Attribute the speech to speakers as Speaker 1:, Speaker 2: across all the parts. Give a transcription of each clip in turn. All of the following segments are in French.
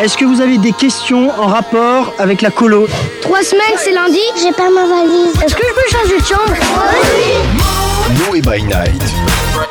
Speaker 1: Est-ce que vous avez des questions en rapport avec la colo
Speaker 2: Trois semaines, c'est lundi J'ai pas ma valise. Est-ce que je peux changer de chambre?
Speaker 3: Noé by Night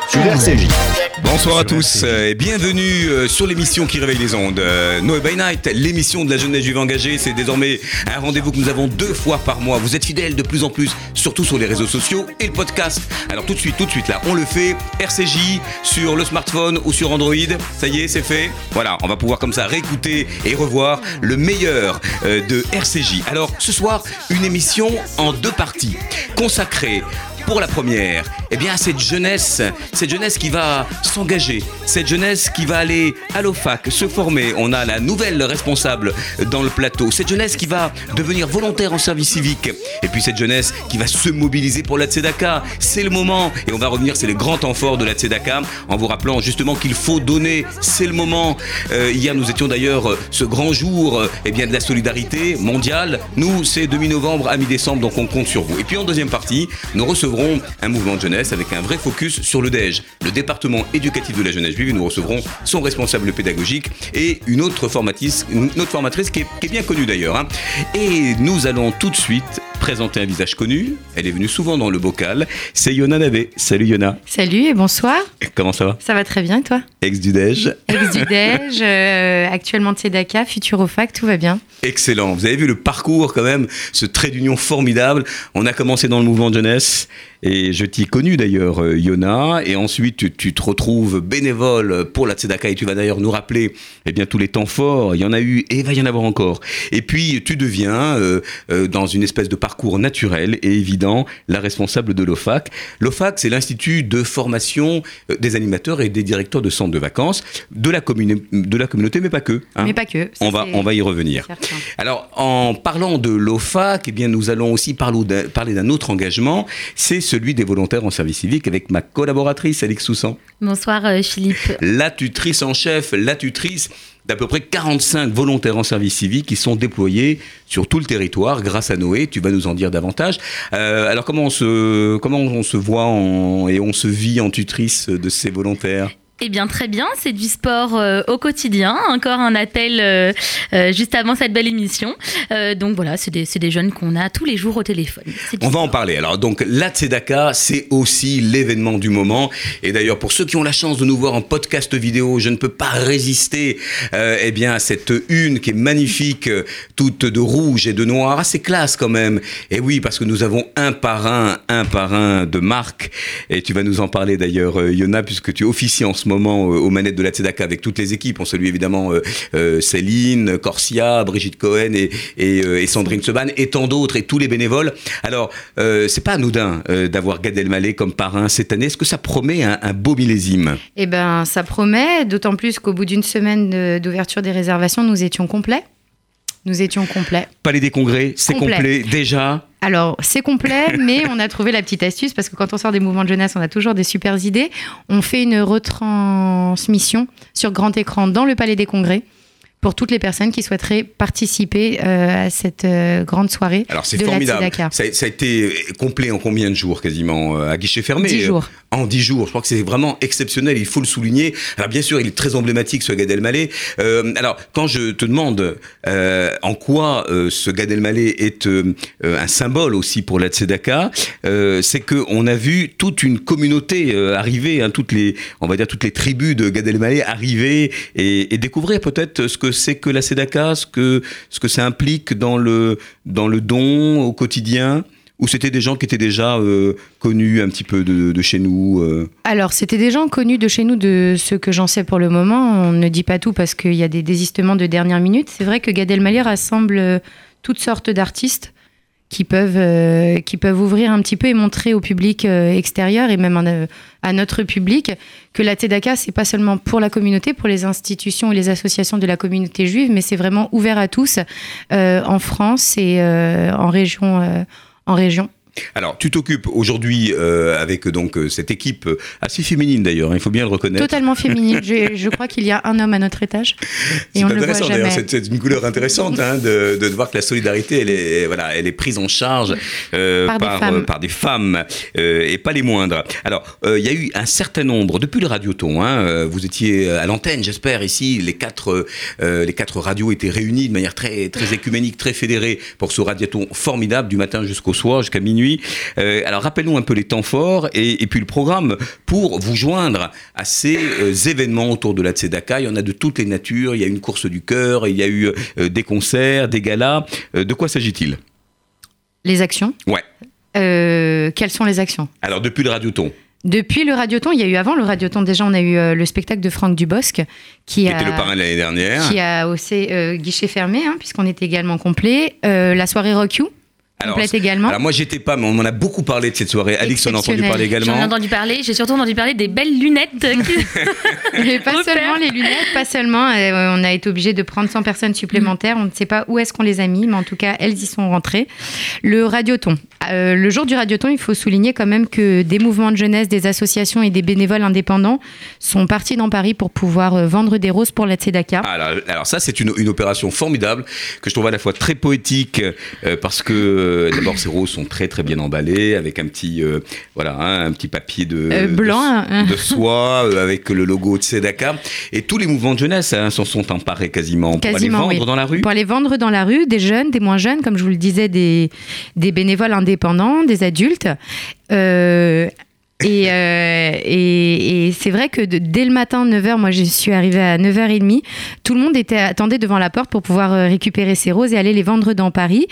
Speaker 3: sur RCJ.
Speaker 4: Bonsoir à tous euh, et bienvenue euh, sur l'émission qui réveille les ondes. Euh, Noé by Night, l'émission de la jeunesse juive engagée, c'est désormais un rendez-vous que nous avons deux fois par mois. Vous êtes fidèles de plus en plus, surtout sur les réseaux sociaux et le podcast. Alors tout de suite, tout de suite là, on le fait. RCJ sur le smartphone ou sur Android. Ça y est, c'est fait. Voilà, on va pouvoir comme ça réécouter et revoir le meilleur de RCJ. Alors ce soir, une émission en deux parties consacrée pour la première, eh bien, cette jeunesse, cette jeunesse qui va s'engager, cette jeunesse qui va aller à l'OFAC, se former. On a la nouvelle responsable dans le plateau. Cette jeunesse qui va devenir volontaire en service civique. Et puis cette jeunesse qui va se mobiliser pour la Tzedaka. C'est le moment. Et on va revenir, c'est le grand temps de la Tzedaka, en vous rappelant justement qu'il faut donner. C'est le moment. Euh, hier, nous étions d'ailleurs euh, ce grand jour euh, eh bien, de la solidarité mondiale. Nous, c'est de mi-novembre à mi-décembre, donc on compte sur vous. Et puis en deuxième partie, nous recevrons un mouvement de jeunesse avec un vrai focus sur le DEJ, le département éducatif de la jeunesse juive. Nous recevrons son responsable pédagogique et une autre formatrice, une formatrice qui est, qui est bien connue d'ailleurs. hein. Et nous allons tout de suite présenter un visage connu. Elle est venue souvent dans le bocal. C'est Yona Navé. Salut Yona.
Speaker 5: Salut et bonsoir.
Speaker 4: Comment ça va?
Speaker 5: Ça va très bien et toi?
Speaker 4: Ex du DEJ.
Speaker 5: Ex du DEJ, euh, actuellement Tzedaka, futur au fac, tout va bien.
Speaker 4: Excellent. Vous avez vu le parcours quand même, ce trait d'union formidable. On a commencé dans le mouvement de jeunesse et je t'y ai connu d'ailleurs, euh, Yona. Et ensuite, tu, tu te retrouves bénévole pour la Tzedaka et tu vas d'ailleurs nous rappeler eh bien, tous les temps forts. Il y en a eu et il va y en avoir encore. Et puis, tu deviens, euh, euh, dans une espèce de parcours naturel et évident, la responsable de l'OFAC. L'OFAC, c'est l'Institut de formation euh, des animateurs et des directeurs de centres de vacances de la, commune- de la communauté, mais pas que. hein.
Speaker 5: Mais pas que.
Speaker 4: On va, on va y revenir.
Speaker 5: certain.
Speaker 4: Alors, en parlant de l'OFAC, eh bien, nous allons aussi parler d'un, parler d'un autre engagement, c'est celui des volontaires en service civique avec ma collaboratrice Alix Soussan,
Speaker 6: Bonsoir euh, Philippe.
Speaker 4: la tutrice en chef, la tutrice d'à peu près 45 volontaires en service civique qui sont déployés sur tout le territoire grâce à Noé. Tu vas nous en dire davantage. Euh, alors, comment on se, comment on se voit en- et on se vit en tutrice de ces volontaires?
Speaker 6: Eh bien très bien, c'est du sport euh, au quotidien. Encore un appel euh, euh, juste avant cette belle émission. Donc voilà, c'est des, jeunes qu'on a tous les jours au téléphone.
Speaker 4: On va en parler. Alors donc la Tzedaka, c'est aussi l'événement du moment. Et d'ailleurs pour ceux qui ont la chance de nous voir en podcast vidéo, je ne peux pas résister eh bien à cette une qui est magnifique, toute de rouge et de noir, assez classe quand même. Et oui parce que nous avons un parrain, un parrain de marque. Et tu vas nous en parler d'ailleurs, Yona, puisque tu officies en ce moment euh, aux manettes de la Tzedaka avec toutes les équipes. On salue évidemment euh, euh, Céline, Corsia, Brigitte Cohen et, et, et Sandrine Seban et tant d'autres et tous les bénévoles. Alors, c'est pas anodin d'avoir Gad Elmaleh comme parrain cette année. Est-ce que ça promet un, un beau millésime?
Speaker 5: Eh ben, ça promet, d'autant plus qu'au bout d'une semaine d'ouverture des réservations, nous étions complets. Nous étions complets.
Speaker 4: Palais des Congrès, c'est
Speaker 5: Complet.
Speaker 4: complet déjà.
Speaker 5: Alors, c'est complet, mais on a trouvé la petite astuce parce que quand on sort des mouvements de jeunesse, on a toujours des super idées. On fait une retransmission sur grand écran dans le Palais des Congrès pour toutes les personnes qui souhaiteraient participer euh, à cette euh, grande soirée
Speaker 4: Alors c'est
Speaker 5: de
Speaker 4: formidable.
Speaker 5: la.
Speaker 4: Ça, a- ça a été complet en combien de jours quasiment euh, à guichet fermé
Speaker 5: Dix
Speaker 4: euh,
Speaker 5: jours.
Speaker 4: En 10 jours. Je crois que c'est vraiment exceptionnel. Il faut le souligner. Alors bien sûr, il est très emblématique ce Gad Elmaleh. Euh, alors quand je te demande euh, en quoi euh, ce Gad Elmaleh est euh, euh, un symbole aussi pour la Tzedaka, euh, c'est que on a vu toute une communauté euh, arriver, hein, toutes les, on va dire toutes les tribus de Gad Elmaleh arriver et, et découvrir peut-être ce que c'est que la Tzedaka, ce que ce que ça implique dans le dans le don au quotidien. Ou c'était des gens qui étaient déjà euh, connus un petit peu de, de chez nous euh.
Speaker 5: Alors, c'était des gens connus de chez nous, de ce que j'en sais pour le moment. On ne dit pas tout parce qu'il y a des désistements de dernière minute. C'est vrai que Gad Elmaleh rassemble euh, toutes sortes d'artistes qui peuvent, euh, qui peuvent ouvrir un petit peu et montrer au public euh, extérieur et même euh, à notre public que la Tzedaka, c'est pas seulement pour la communauté, pour les institutions et les associations de la communauté juive, mais c'est vraiment ouvert à tous en France et en région. en région.
Speaker 4: Alors, tu t'occupes aujourd'hui euh, avec donc euh, cette équipe euh, assez féminine d'ailleurs, hein, il faut bien le reconnaître.
Speaker 5: Totalement féminine. je, je crois qu'il y a un homme à notre étage. Et on
Speaker 4: intéressant d'ailleurs, c'est une couleur intéressante hein, de, de voir que la solidarité, elle est, voilà, elle est prise en charge euh,
Speaker 5: Par des femmes.
Speaker 4: par des femmes euh, et pas les moindres. Alors, il y a eu un certain nombre, depuis le Radioton, hein, vous étiez à l'antenne, j'espère, ici, les quatre, les quatre radios étaient réunies de manière très, très écuménique, très fédérée pour ce Radioton formidable du matin jusqu'au soir, jusqu'à minuit. Euh, alors, rappelle-nous un peu les temps forts et, et puis le programme pour vous joindre à ces euh, événements autour de la Tzedaka. Il y en a de toutes les natures. Il y a une course du cœur, il y a eu euh, des concerts, des galas. De quoi s'agit-il?
Speaker 5: Les actions?
Speaker 4: Ouais.
Speaker 5: Quelles sont les actions?
Speaker 4: Alors, depuis le Radioton,
Speaker 5: Depuis le Radioton, il y a eu avant le Radioton, déjà on a eu le spectacle de Franck Dubosc qui
Speaker 4: qui
Speaker 5: a,
Speaker 4: était le parrain de l'année dernière.
Speaker 5: qui a haussé euh, guichet fermé, hein, puisqu'on était également complet. Euh, la soirée Rock You,
Speaker 4: Alors,
Speaker 5: complète également.
Speaker 4: Alors moi j'étais pas, mais on en a beaucoup parlé de cette soirée. Alix en a entendu parler
Speaker 6: J'en ai
Speaker 4: également.
Speaker 6: entendu parler, j'ai surtout entendu parler des belles lunettes.
Speaker 5: Mais pas seulement les lunettes, pas seulement. euh, on a été obligé de prendre 100 personnes supplémentaires. On ne sait pas où est-ce qu'on les a mis, mais en tout cas, elles y sont rentrées. Le Radioton. Euh, le jour du Radioton, il faut souligner quand même que des mouvements de jeunesse, des associations et des bénévoles indépendants sont partis dans Paris pour pouvoir euh, vendre des roses pour la Tzedaka.
Speaker 4: Ah, alors, alors ça c'est une, une opération formidable que je trouve à la fois très poétique euh, parce que euh, d'abord ces roses sont très très bien emballées avec un petit euh, voilà hein, un petit papier de
Speaker 5: Euh, blanc,
Speaker 4: de,
Speaker 5: hein.
Speaker 4: de soie avec le logo de Tzedaka et tous les mouvements de jeunesse hein, s'en sont emparés quasiment pour aller vendre
Speaker 5: oui.
Speaker 4: dans la rue.
Speaker 5: Pour aller vendre dans la rue, des jeunes, des moins jeunes, comme je vous le disais, des, des bénévoles indépendants, des adultes. Euh, et, euh, et, et c'est vrai que de- dès le matin, 9h, moi je suis arrivée à 9h30, tout le monde était attendait devant la porte pour pouvoir euh, récupérer ces roses et aller les vendre dans Paris.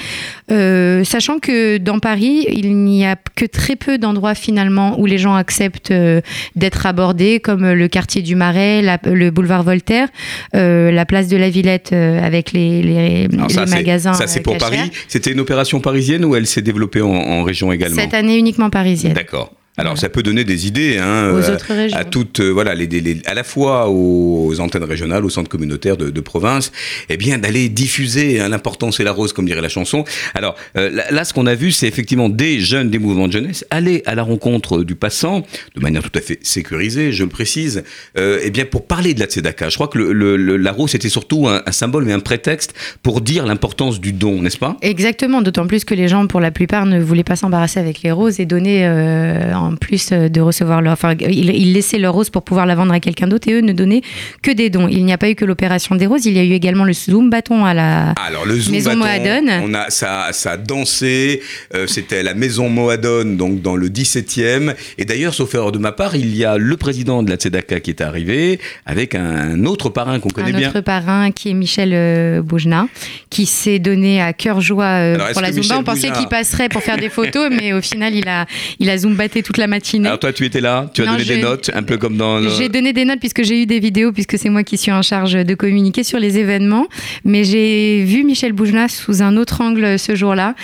Speaker 5: Euh, sachant que dans Paris, il n'y a que très peu d'endroits finalement où les gens acceptent euh, d'être abordés, comme le quartier du Marais, la- le boulevard Voltaire, la place de la Villette avec les,
Speaker 4: ça
Speaker 5: magasins.
Speaker 4: ça c'est pour. Paris. C'était une opération parisienne ou elle s'est développée en, en région également
Speaker 5: Cette année uniquement parisienne.
Speaker 4: D'accord. Alors
Speaker 5: Voilà.
Speaker 4: ça peut donner des idées hein,
Speaker 5: Aux
Speaker 4: euh,
Speaker 5: autres régions.
Speaker 4: à toutes euh, voilà les, les- les- à la fois aux antennes régionales, aux centres communautaires de, de province, eh bien d'aller diffuser hein, l'importance et la rose comme dirait la chanson. Alors euh, là, là, ce qu'on a vu c'est effectivement des jeunes des mouvements de jeunesse aller à la rencontre du passant de manière tout à fait sécurisée, je le précise, euh, eh bien pour parler de la tzedaka. Je crois que le, le- le- la rose était surtout un, un symbole mais un prétexte pour dire l'importance du don, n'est-ce pas?
Speaker 5: Exactement, d'autant plus que les gens, pour la plupart, ne voulaient pas s'embarrasser avec les roses et donner, euh, en plus euh, de recevoir leur. Enfin, ils, ils laissaient leur rose pour pouvoir la vendre à quelqu'un d'autre et eux ne donnaient que des dons. Il n'y a pas eu que l'opération des roses, il y a eu également le Zoom bâton à la.
Speaker 4: Alors le Zoom
Speaker 5: Maison Moadone.
Speaker 4: on a ça, ça a dansé. euh, C'était la maison Moadone, donc dans le 17e. Et d'ailleurs, sauf erreur de ma part, il y a le président de la Tzedaka qui est arrivé avec un autre parrain qu'on connaît
Speaker 5: un
Speaker 4: bien.
Speaker 5: autre parrain qui est Michel euh, Boujna, qui s'est donné à cœur joie euh,
Speaker 4: Alors,
Speaker 5: pour la Zumba. On pensait qu'il passerait pour faire des photos, mais au final, il a, il a zumbaté toute la matinée.
Speaker 4: Alors toi, tu étais là, tu as donné des notes, un peu comme dans. le-
Speaker 5: J'ai donné des notes puisque j'ai eu des vidéos, puisque c'est moi qui suis en charge de communiquer sur les événements. Mais j'ai vu Michel Boujna sous un autre angle ce jour-là.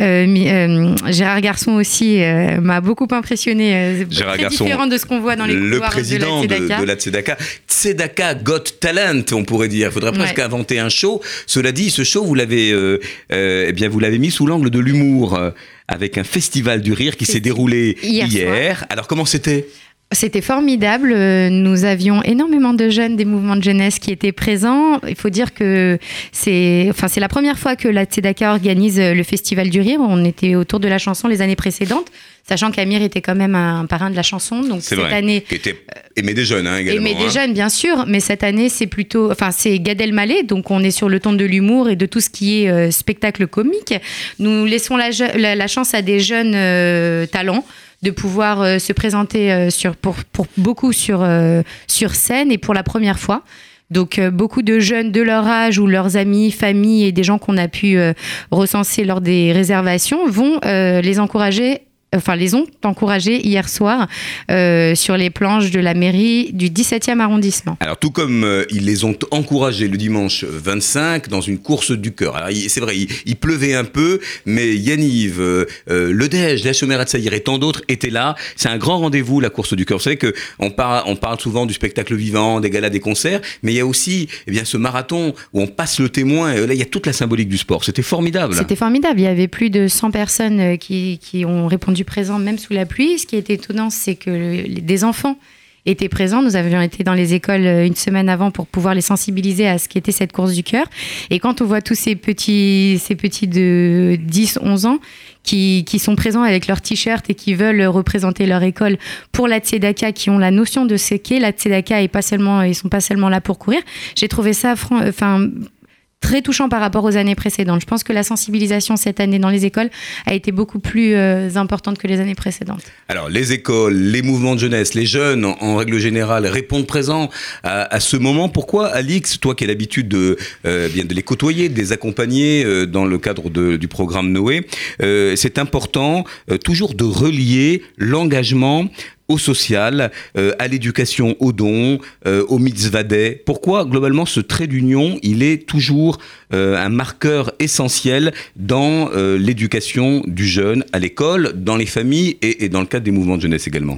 Speaker 5: Euh, euh, Gérard Garçon aussi euh, m'a beaucoup impressionné. euh,
Speaker 4: Gérard
Speaker 5: très
Speaker 4: Garçon,
Speaker 5: différent de ce qu'on voit dans les
Speaker 4: le président
Speaker 5: de la Tzedaka.
Speaker 4: de la Tzedaka. Tzedaka Got Talent, on pourrait dire. Il faudrait presque
Speaker 5: Ouais.
Speaker 4: inventer un show. Cela dit, ce show, vous l'avez, euh, euh, eh bien, vous l'avez mis sous l'angle de l'humour, euh, avec un festival du rire qui s'est déroulé
Speaker 5: Hier
Speaker 4: hier. Alors comment c'était?
Speaker 5: C'était formidable. Euh, Nous avions énormément de jeunes des mouvements de jeunesse qui étaient présents. Il faut dire que c'est, enfin, c'est la première fois que la Tzedaka organise euh, le Festival du Rire. On était autour de la chanson les années précédentes, sachant qu'Amir était quand même un parrain de la chanson. Donc
Speaker 4: C'est
Speaker 5: cette
Speaker 4: vrai.
Speaker 5: année,
Speaker 4: Qui était aimé des jeunes, hein, également.
Speaker 5: et mais
Speaker 4: hein.
Speaker 5: des jeunes, bien sûr, mais cette année, c'est plutôt. Enfin, c'est Gad Elmaleh, donc on est sur le ton de l'humour et de tout ce qui est euh, spectacle comique. Nous laissons la, je- la- la chance à des jeunes euh, talents de pouvoir euh, se présenter euh, sur, pour, pour beaucoup sur, euh, sur scène et pour la première fois. Donc beaucoup de jeunes de leur âge ou leurs amis, familles et des gens qu'on a pu recenser lors des réservations vont les encourager enfin les ont encouragés hier soir euh, sur les planches de la mairie du 17e arrondissement.
Speaker 4: Alors tout comme euh, ils les ont encouragés le dimanche 25 dans une course du cœur. Alors c'est vrai, il, pleuvait un peu, mais Yaniv, euh, euh Le Dej, La Chomera de Saïr et tant d'autres étaient là. C'est un grand rendez-vous la course du cœur. Vous savez que on parle, on parle souvent du spectacle vivant, des galas, des concerts, mais il y a aussi eh bien ce marathon où on passe le témoin. Et là, il y a toute la symbolique du sport. C'était formidable.
Speaker 5: C'était formidable. Il y avait plus de 100 personnes qui, qui ont répondu présent même sous la pluie. Ce qui est étonnant, c'est que des enfants étaient présents. Nous avions été dans les écoles euh, une semaine avant pour pouvoir les sensibiliser à ce qu'était cette course du cœur. Et quand on voit tous ces petits, ces petits de 10, 11 ans qui, qui sont présents avec leur t-shirt et qui veulent représenter leur école pour la Tzedaka, qui ont la notion de ce qu'est la Tzedaka et pas seulement, ils sont pas seulement là pour courir, j'ai trouvé ça, enfin, très touchant par rapport aux années précédentes. Je pense que la sensibilisation cette année dans les écoles a été beaucoup plus euh, importante que les années précédentes.
Speaker 4: Alors les écoles, les mouvements de jeunesse, les jeunes en, règle générale répondent présents à, ce moment. Pourquoi Alix, toi qui as l'habitude de, euh, bien de les côtoyer, de les accompagner euh, dans le cadre du programme Noé, c'est important toujours de relier l'engagement au social, euh, à l'éducation, au don, euh, au mitzvadeh. Pourquoi globalement ce trait d'union, il est toujours euh, un marqueur essentiel dans l'éducation du jeune à l'école, dans les familles et, dans le cadre des mouvements de jeunesse également?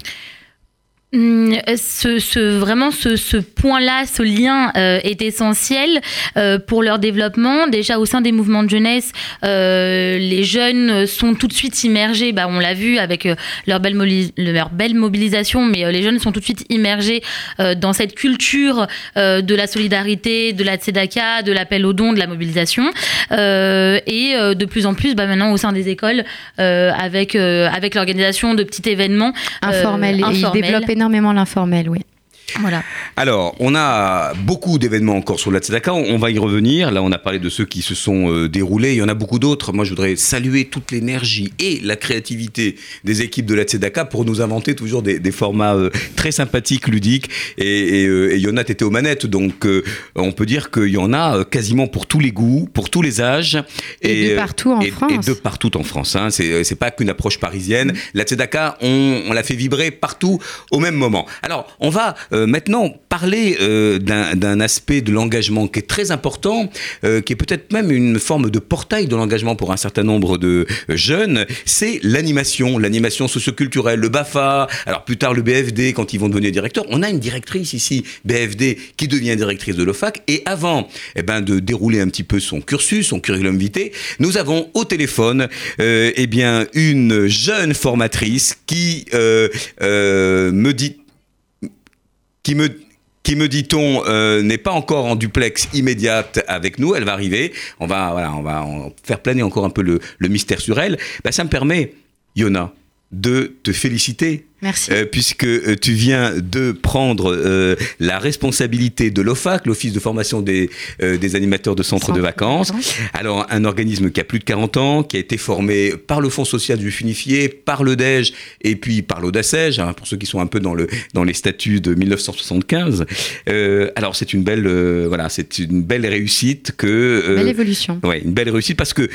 Speaker 6: Ce, ce, vraiment ce, ce point-là, ce lien euh, est essentiel euh, pour leur développement. Déjà au sein des mouvements de jeunesse, euh, les jeunes sont tout de suite immergés. Bah, on l'a vu avec leur belle, leur belle mobilisation, mais les jeunes sont tout de suite immergés dans cette culture de la solidarité, de la tzedaka, de l'appel au don, de la mobilisation. et de plus en plus, bah, maintenant au sein des écoles, avec avec l'organisation de petits événements
Speaker 5: informels, informels énormément l'informel, oui.
Speaker 6: Voilà.
Speaker 4: Alors, on a beaucoup d'événements encore sur la Tzedaka, on va y revenir. Là, on a parlé de ceux qui se sont euh, déroulés, il y en a beaucoup d'autres. Moi, je voudrais saluer toute l'énergie et la créativité des équipes de la Tzedaka pour nous inventer toujours des, formats euh, très sympathiques, ludiques. Et, et, euh, Yonat était aux manettes, donc on peut dire qu'il y en a quasiment pour tous les goûts, pour tous les âges.
Speaker 5: Et, de partout en France.
Speaker 4: Et de partout en France. Hein. C'est pas qu'une approche parisienne. La Tzedaka, on, on l'a fait vibrer partout au même moment. Alors, on va euh, maintenant, parler euh, d'un aspect de l'engagement qui est très important, euh, qui est peut-être même une forme de portail de l'engagement pour un certain nombre de jeunes, c'est l'animation, l'animation socioculturelle, le BAFA, alors plus tard le BFD quand ils vont devenir directeurs. On a une directrice ici, BFD, qui devient directrice de l'OFAC, et avant eh ben, de dérouler un petit peu son cursus, son curriculum vitae, nous avons au téléphone eh bien, une jeune formatrice qui me dit qui me qui me dit-on euh, n'est pas encore en duplex immédiate avec nous, elle va arriver, on va on va faire planer encore un peu le, mystère sur elle. Ben, ça me permet, Yona, de te féliciter
Speaker 5: Merci.
Speaker 4: Euh, puisque euh, tu viens de prendre euh, la responsabilité de l'OFAC, l'Office de formation des, des animateurs de centres de vacances. Alors, un organisme qui a plus de 40 ans, qui a été formé par le Fonds social du Funifié, par le DEJ et puis par l'ODACEJ, hein, pour ceux qui sont un peu dans, le, dans les statuts de 1975. alors, c'est une belle, voilà, c'est une belle réussite que.
Speaker 5: belle évolution.
Speaker 4: Ouais, une belle réussite parce que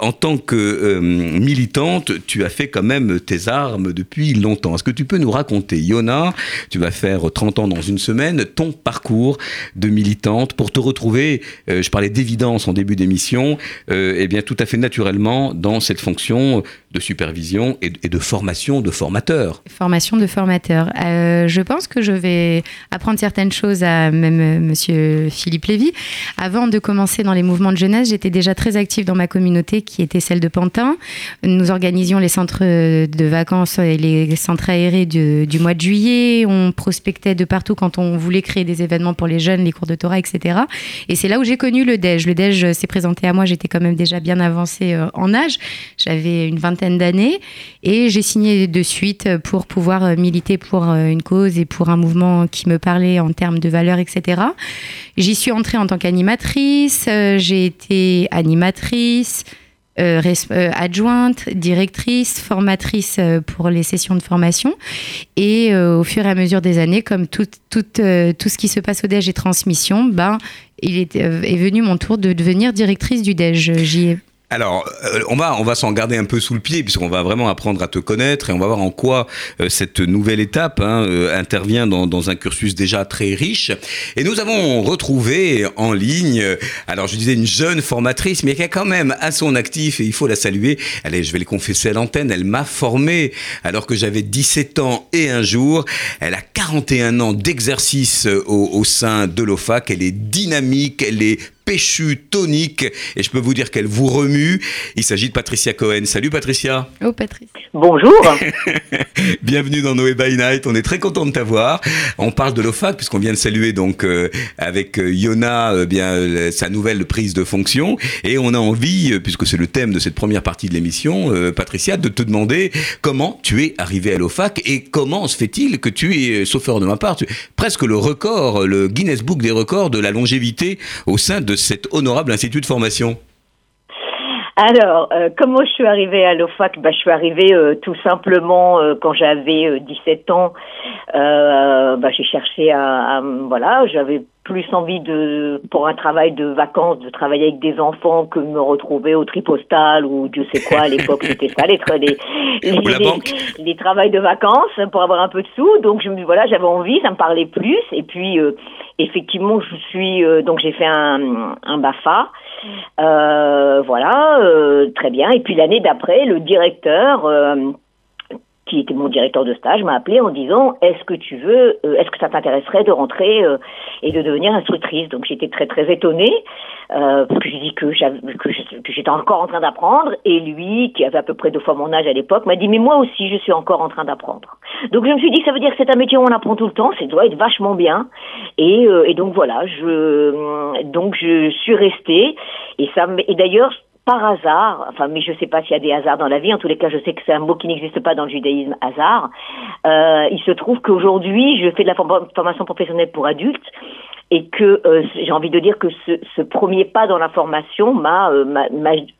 Speaker 4: en tant que militante, tu as fait quand même tes armes depuis longtemps. Est-ce que tu peux nous raconter, Yona, tu vas faire 30 ans dans une semaine, ton parcours de militante pour te retrouver, euh, je parlais d'évidence en début d'émission, euh, eh bien tout à fait naturellement dans cette fonction de supervision et, de formation de formateur.
Speaker 5: Formation de formateur. Euh, je pense que je vais apprendre certaines choses à même euh, monsieur Philippe Lévy. Avant de commencer dans les mouvements de jeunesse, j'étais déjà très active dans ma communauté qui était celle de Pantin. Nous organisions les centres de vacances et les centres aérés du, du mois de juillet. On prospectait de partout quand on voulait créer des événements pour les jeunes, les cours de Torah, etc. Et c'est là où j'ai connu le DEJ. Le DEJ s'est présenté à moi, j'étais quand même déjà bien avancée euh, en âge. J'avais une vingtaine d'années et j'ai signé de suite pour pouvoir euh, militer pour euh, une cause et pour un mouvement qui me parlait en termes de valeurs, etc. J'y suis entrée en tant qu'animatrice, euh, j'ai été animatrice, adjointe, directrice, formatrice pour les sessions de formation. Et au fur et à mesure des années, comme tout, tout, tout ce qui se passe au DEJ et transmission, ben, il est, est venu mon tour de devenir directrice du DEJ. J'y
Speaker 4: Alors, euh, on va, on va s'en garder un peu sous le pied, puisqu'on va vraiment apprendre à te connaître et on va voir en quoi euh, cette nouvelle étape hein, euh, intervient dans, dans, un cursus déjà très riche. Et nous avons retrouvé en ligne, alors je disais une jeune formatrice, mais qui a quand même à son actif, et il faut la saluer. Allez, je vais le confesser à l'antenne, elle m'a formé alors que j'avais 17 ans et un jour. Elle a 41 ans d'exercice au, au sein de l'OFAC, elle est dynamique, elle est péchu, tonique, et je peux vous dire qu'elle vous remue. Il s'agit de Patricia Cohen. Salut Patricia.
Speaker 5: Oh Patricia.
Speaker 7: Bonjour.
Speaker 4: Bienvenue dans Noé by Night. On est très content de t'avoir. On parle de l'OFAC puisqu'on vient de saluer donc euh, avec euh, Yona euh, bien euh, sa nouvelle prise de fonction et on a envie puisque c'est le thème de cette première partie de l'émission Patricia de te demander comment tu es arrivé à l'OFAC et comment se fait-il que tu es sauf de ma part? Tu, presque le record le Guinness Book des records de la longévité au sein de cet honorable institut de formation
Speaker 7: alors, euh, comment je suis arrivée à l'OFAC bah, Je suis arrivée euh, tout simplement euh, quand j'avais 17 ans. Bah, j'ai cherché à, à voilà, j'avais plus envie de pour un travail de vacances de travailler avec des enfants que de me retrouver au tripostal ou Dieu sait quoi. À l'époque c'était ça les les les, les, les, travails de vacances pour avoir un peu de sous. Donc je me voilà j'avais envie ça me parlait plus. Et puis euh, effectivement je suis euh, donc j'ai fait un, un Bafa euh, voilà euh, très bien. Et puis l'année d'après le directeur qui était mon directeur de stage, m'a appelé en disant est-ce que tu veux, euh, est-ce que ça t'intéresserait de rentrer euh, et de devenir instructrice? Donc j'étais très très étonnée euh, parce que j'ai dit que j'étais encore en train d'apprendre et lui, qui avait à peu près deux fois mon âge à l'époque, m'a dit mais moi aussi je suis encore en train d'apprendre. Donc je me suis dit ça veut dire que c'est un métier où on apprend tout le temps, ça doit être vachement bien et, euh, et donc voilà, je donc je suis restée et ça et d'ailleurs par hasard, enfin, mais je ne sais pas s'il y a des hasards dans la vie, en tous les cas, je sais que c'est un mot qui n'existe pas dans le judaïsme, hasard. Euh, il se trouve qu'aujourd'hui, je fais de la formation professionnelle pour adultes et que euh, j'ai envie de dire que ce, ce, premier pas dans la formation m'a, euh,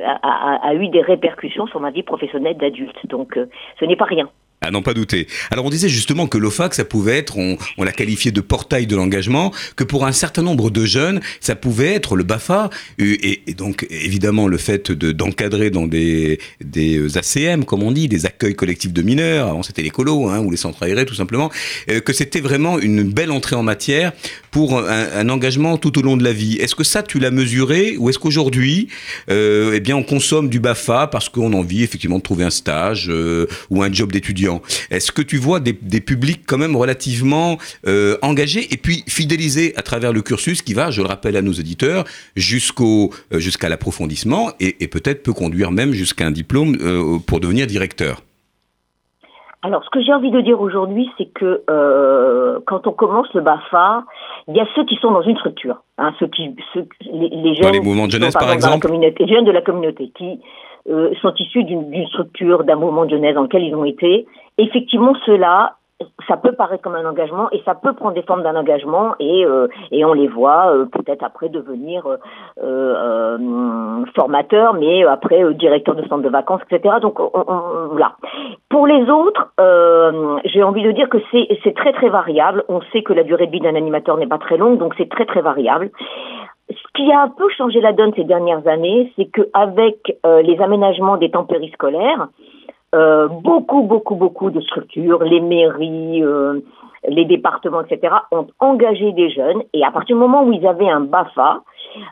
Speaker 7: a, a, eu des répercussions sur ma vie professionnelle d'adulte. Donc, euh, ce n'est pas rien.
Speaker 4: À n'en pas douter. Alors on disait justement que l'OFAC, ça pouvait être, on, l'a qualifié de portail de l'engagement, que pour un certain nombre de jeunes, ça pouvait être le BAFA, et, donc évidemment le fait de, d'encadrer dans des, des ACM, comme on dit, des accueils collectifs de mineurs, avant c'était les colos, hein, ou les centres aérés tout simplement, euh, que c'était vraiment une belle entrée en matière pour un, un, engagement tout au long de la vie. Est-ce que ça tu l'as mesuré, ou est-ce qu'aujourd'hui, euh, eh bien on consomme du BAFA parce qu'on a envie effectivement de trouver un stage euh, ou un job d'étudiant? Est-ce que tu vois des, des publics quand même relativement euh, engagés et puis fidélisés à travers le cursus qui va, je le rappelle à nos auditeurs, jusqu'au euh, jusqu'à l'approfondissement et, et peut-être peut conduire même jusqu'à un diplôme euh, pour devenir directeur?
Speaker 7: Alors, ce que j'ai envie de dire aujourd'hui, c'est que euh, quand on commence le BAFA, il y a ceux qui sont dans une structure, hein, ceux qui, ceux, les, les jeunes,
Speaker 4: dans les mouvements de jeunesse, par exemple,
Speaker 7: les jeunes de la communauté qui euh, sont issus d'une structure, d'un mouvement de jeunesse dans lequel ils ont été. Effectivement, ceux-là, ça peut paraître comme un engagement et ça peut prendre des formes d'un engagement et, euh, et on les voit euh, peut-être après devenir euh, euh formateurs, mais après euh, directeur de centre de vacances, etc. Donc on, on, là. Pour les autres, j'ai envie de dire que c'est très très variable. On sait que la durée de vie d'un animateur n'est pas très longue, donc c'est très très variable ce qui a un peu changé la donne ces dernières années, c'est qu'avec euh, les aménagements des temps périscolaires, euh, beaucoup, beaucoup, beaucoup de structures, les mairies, euh, les départements, etc., ont engagé des jeunes. Et à partir du moment où ils avaient un BAFA,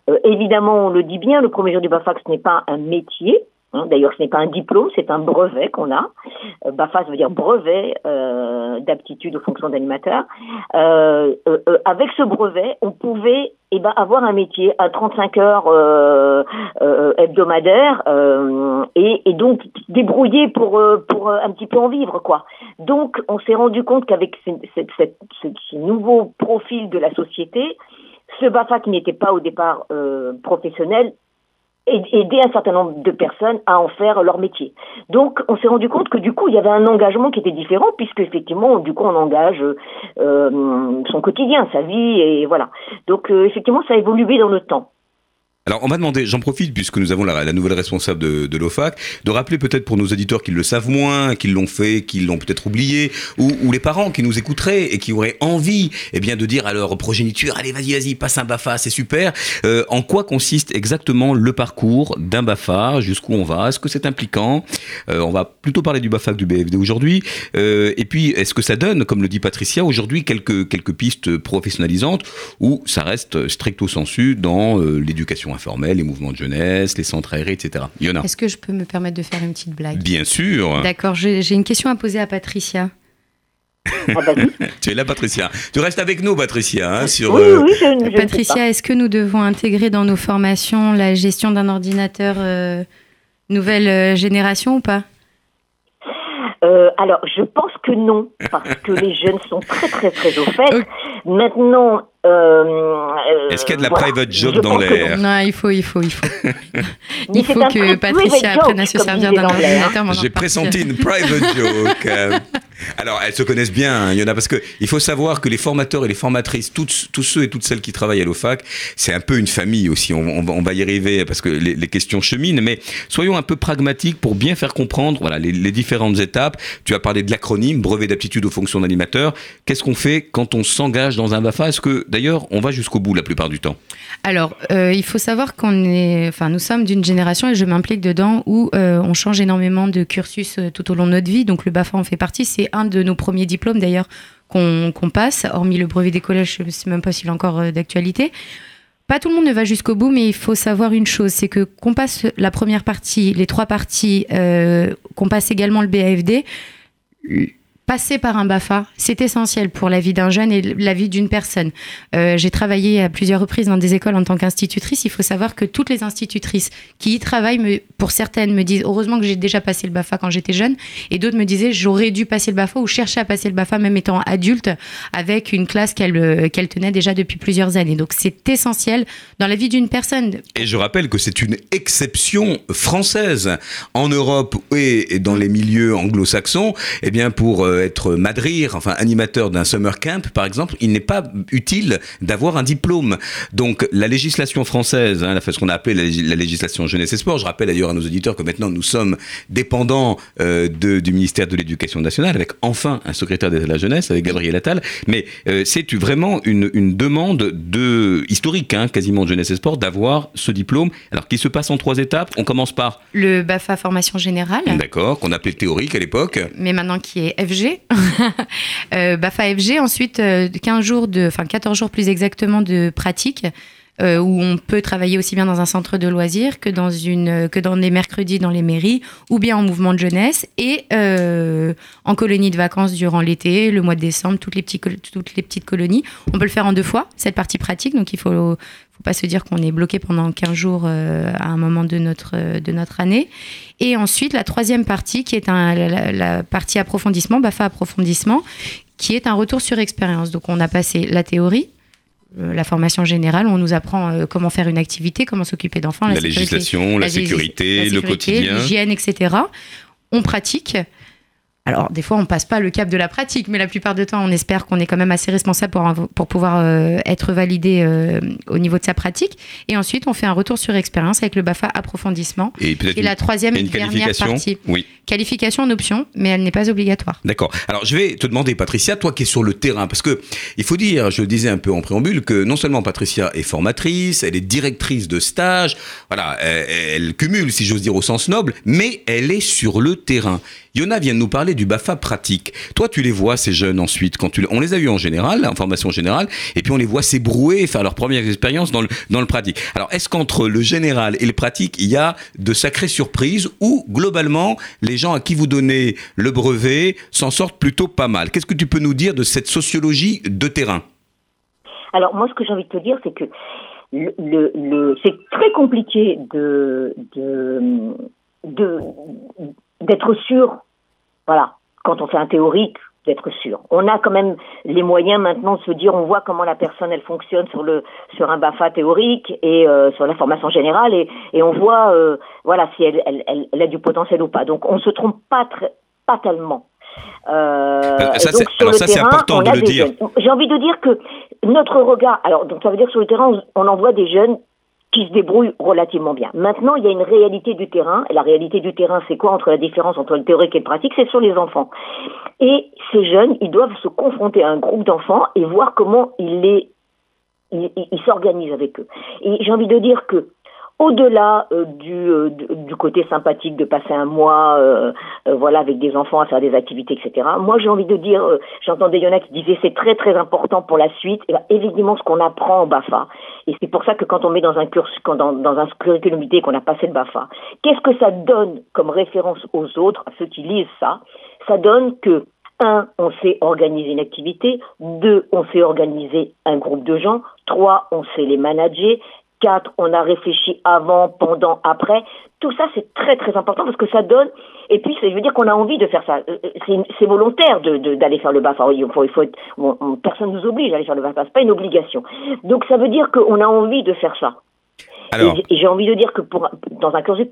Speaker 7: euh, évidemment, on le dit bien, le premier jour du BAFA, ce n'est pas un métier, Hein, D'ailleurs, ce n'est pas un diplôme, c'est un brevet qu'on a. Euh, BAFA, ça veut dire brevet euh, d'aptitude aux fonctions d'animateur. Euh, euh, euh, avec ce brevet, on pouvait eh ben, avoir un métier à 35 heures hebdomadaires et, et, donc débrouiller pour, pour un petit peu en vivre. quoi. Donc, on s'est rendu compte qu'avec ce nouveau profil de la société, ce BAFA qui n'était pas au départ professionnel aider un certain nombre de personnes à en faire leur métier. Donc, on s'est rendu compte que du coup, il y avait un engagement qui était différent, puisque effectivement, du coup, on engage euh, son quotidien, sa vie, et voilà. Donc, euh, effectivement, ça a évolué dans le temps.
Speaker 4: Alors, on m'a demandé, j'en profite puisque nous avons la, nouvelle responsable de, l'OFAC, de rappeler peut-être pour nos éditeurs qui le savent moins, qui l'ont fait, qui l'ont peut-être oublié, ou, ou, les parents qui nous écouteraient et qui auraient envie, eh bien, de dire à leur progéniture, allez, vas-y, vas-y, passe un Bafa, c'est super. Euh, en quoi consiste exactement le parcours d'un Bafa? Jusqu'où on va? Est-ce que c'est impliquant? Euh, On va plutôt parler du Bafa que du BFD aujourd'hui. Euh, et puis, est-ce que ça donne, comme le dit Patricia, aujourd'hui quelques quelques pistes professionnalisantes ou ça reste stricto sensu dans euh, informelle, les mouvements de jeunesse, les centres aérés, etc. Yona.
Speaker 5: Est-ce que je peux me permettre de faire une petite blague?
Speaker 4: Bien sûr.
Speaker 5: D'accord, j'ai une question à poser à Patricia.
Speaker 7: Ah bah.
Speaker 4: Tu es là, Patricia. Tu restes avec nous, Patricia, hein, sur.
Speaker 7: oui,
Speaker 4: euh,
Speaker 7: oui, je, je
Speaker 5: Patricia, est-ce que nous devons intégrer dans nos formations la gestion d'un ordinateur euh, nouvelle euh, génération ou pas?
Speaker 7: Euh, alors, je pense que non, parce que les jeunes sont très, très, très au fait. Maintenant,
Speaker 4: Est-ce qu'il y a de la
Speaker 7: voilà.
Speaker 4: private joke
Speaker 7: Je
Speaker 4: dans l'air
Speaker 5: Non, il faut, il faut, il faut. Il faut que Patricia apprenne à se servir d'un
Speaker 7: hein.
Speaker 5: ordinateur.
Speaker 4: J'ai pressenti une private joke. Alors, elles se connaissent bien, hein, Yona, parce que il faut savoir que les formateurs et les formatrices, tous, tous ceux et toutes celles qui travaillent à l'OFAC, c'est un peu une famille aussi. On, va- y arriver parce que les, questions cheminent, mais soyons un peu pragmatiques pour bien faire comprendre voilà, les, les différentes étapes. Tu as parlé de l'acronyme, brevet d'aptitude aux fonctions d'animateur. Qu'est-ce qu'on fait quand on s'engage dans un BAFA Est-ce que, d'ailleurs, on va jusqu'au bout la plupart du temps?
Speaker 5: Alors, euh, il faut savoir qu'on est, enfin, nous sommes d'une génération et je m'implique dedans où euh, on change énormément de cursus euh, tout au long de notre vie. Donc, le BAFA en fait partie. C'est un de nos premiers diplômes d'ailleurs qu'on passe, hormis le brevet des collèges. Je ne sais même pas s'il est encore euh, d'actualité. Pas tout le monde ne va jusqu'au bout, mais il faut savoir une chose, c'est que qu'on passe la première partie, les trois parties, euh, qu'on passe également le BAFD, passer par un BAFA, c'est essentiel pour la vie d'un jeune et la vie d'une personne. Euh, J'ai travaillé à plusieurs reprises dans des écoles en tant qu'institutrice. Il faut savoir que toutes les institutrices qui y travaillent, pour certaines, me disent heureusement que j'ai déjà passé le BAFA quand j'étais jeune, et d'autres me disaient j'aurais dû passer le BAFA ou chercher à passer le BAFA même étant adulte avec une classe qu'elle euh, qu'elle tenait déjà depuis plusieurs années. Donc c'est essentiel dans la vie d'une personne.
Speaker 4: Et je rappelle que c'est une exception française en Europe et dans les milieux anglo-saxons. Eh bien, pour euh, être madrir, enfin animateur d'un summer camp, par exemple, il n'est pas utile d'avoir un diplôme. Donc, la législation française, hein, ce qu'on a appelé la, lég- la législation jeunesse et sport. Je rappelle d'ailleurs à nos auditeurs que maintenant nous sommes dépendants euh, de- du ministère de l'Éducation nationale, avec enfin un secrétaire d'État de la jeunesse, avec Gabriel Attal. Mais euh, c'est vraiment une, une demande de historique, hein, quasiment de jeunesse et sport, d'avoir ce diplôme. Alors, qui se passe en trois étapes. On commence par,
Speaker 5: Le BAFA formation générale.
Speaker 4: d'accord, qu'on appelait théorique à l'époque.
Speaker 5: mais maintenant qui est FG. euh, BAFA FG, ensuite euh, 15 jours de, enfin 14 jours plus exactement de pratique. euh, où on peut travailler aussi bien dans un centre de loisirs que dans une que dans des mercredis dans les mairies ou bien en mouvement de jeunesse et euh, en colonie de vacances durant l'été, le mois de décembre, toutes les, petits, col- toutes les petites colonies. On peut le faire en deux fois, cette partie pratique, donc il faut, faut pas se dire qu'on est bloqué pendant 15 jours euh, à un moment de notre, euh, de notre année. Et ensuite, la troisième partie, qui est un, la, partie approfondissement, BAFA approfondissement, qui est un retour sur expérience. Donc, on a passé la théorie, euh, la formation générale, on nous apprend comment faire une activité, comment s'occuper d'enfants,
Speaker 4: La,
Speaker 5: la, sécurité,
Speaker 4: législation, la, sécurité,
Speaker 5: la
Speaker 4: le
Speaker 5: sécurité,
Speaker 4: quotidien.
Speaker 5: l'hygiène, etc. On pratique. Alors, des fois, on passe pas le cap de la pratique, mais la plupart du temps, on espère qu'on est quand même assez responsable pour, pour pouvoir euh, être validé euh, au niveau de sa pratique. Et ensuite, on fait un retour sur expérience avec le BAFA approfondissement.
Speaker 4: Et peut-être
Speaker 5: Et
Speaker 4: une,
Speaker 5: la troisième et
Speaker 4: une
Speaker 5: dernière
Speaker 4: qualification.
Speaker 5: partie.
Speaker 4: Oui.
Speaker 5: Qualification en option, mais elle n'est pas obligatoire.
Speaker 4: D'accord. Alors je vais te demander, Patricia, toi qui es sur le terrain, parce que il faut dire, je le disais un peu en préambule, que non seulement Patricia est formatrice, elle est directrice de stage, voilà, elle, elle cumule, si j'ose dire, au sens noble, mais elle est sur le terrain. Yona vient de nous parler du BAFA pratique. Toi, tu les vois, ces jeunes, ensuite, quand on les a eus en général, en formation générale, et puis on les voit s'ébrouer, faire leur première expérience dans le, pratique. Alors, est-ce qu'entre le général et le pratique, il y a de sacrées surprises, ou globalement, les gens à qui vous donnez le brevet s'en sortent plutôt pas mal? Qu'est-ce que tu peux nous dire de cette sociologie de terrain?
Speaker 7: Alors moi, ce que j'ai envie de te dire, c'est que c'est très compliqué de d'être sûr. Voilà, quand on fait un théorique, d'être sûr. On a quand même les moyens maintenant de se dire, on voit comment la personne elle fonctionne sur le sur un Bafa théorique et euh, sur la formation générale et, et on voit euh, voilà si elle, elle, elle, elle a du potentiel ou pas. Donc on se trompe pas très, pas tellement. Euh,
Speaker 4: Euh, ça,
Speaker 7: donc,
Speaker 4: c'est-
Speaker 7: sur
Speaker 4: alors
Speaker 7: le
Speaker 4: ça, c'est
Speaker 7: terrain,
Speaker 4: important de le dire.
Speaker 7: J'ai envie de dire que notre regard, alors donc ça veut dire que sur le terrain, on, on envoie des jeunes qui se débrouillent relativement bien. Maintenant, il y a une réalité du terrain. Et la réalité du terrain, c'est quoi entre la différence entre le théorique et le pratique? C'est sur les enfants. Et ces jeunes, ils doivent se confronter à un groupe d'enfants et voir comment ils les ils s'organisent avec eux. Et j'ai envie de dire que au-delà euh, euh, du, du, côté sympathique de passer un mois euh, voilà avec des enfants à faire des activités etc moi j'ai envie de dire j'entendais Yona qui disait c'est très très important pour la suite et ben, évidemment ce qu'on apprend au Bafa et c'est pour ça que quand on met dans un cursus dans un curriculum vitae qu'on a passé le Bafa qu'est-ce que ça donne comme référence aux autres à ceux qui lisent ça? Ça donne que un, on sait organiser une activité. Deux, on sait organiser un groupe de gens. Trois, on sait les manager. 4, on a réfléchi avant, pendant, après. Tout ça, c'est très très important parce que ça donne. Et puis, je veux dire qu'on a envie de faire ça. Euh, euh, c'est volontaire d'aller de, d'aller faire le BAFA. Il faut, il faut être, personne nous oblige à aller faire le BAFA. C'est pas une obligation. Donc, ça veut dire qu'on a envie de faire ça. Alors... Et j'ai envie de dire que pour, dans un cursus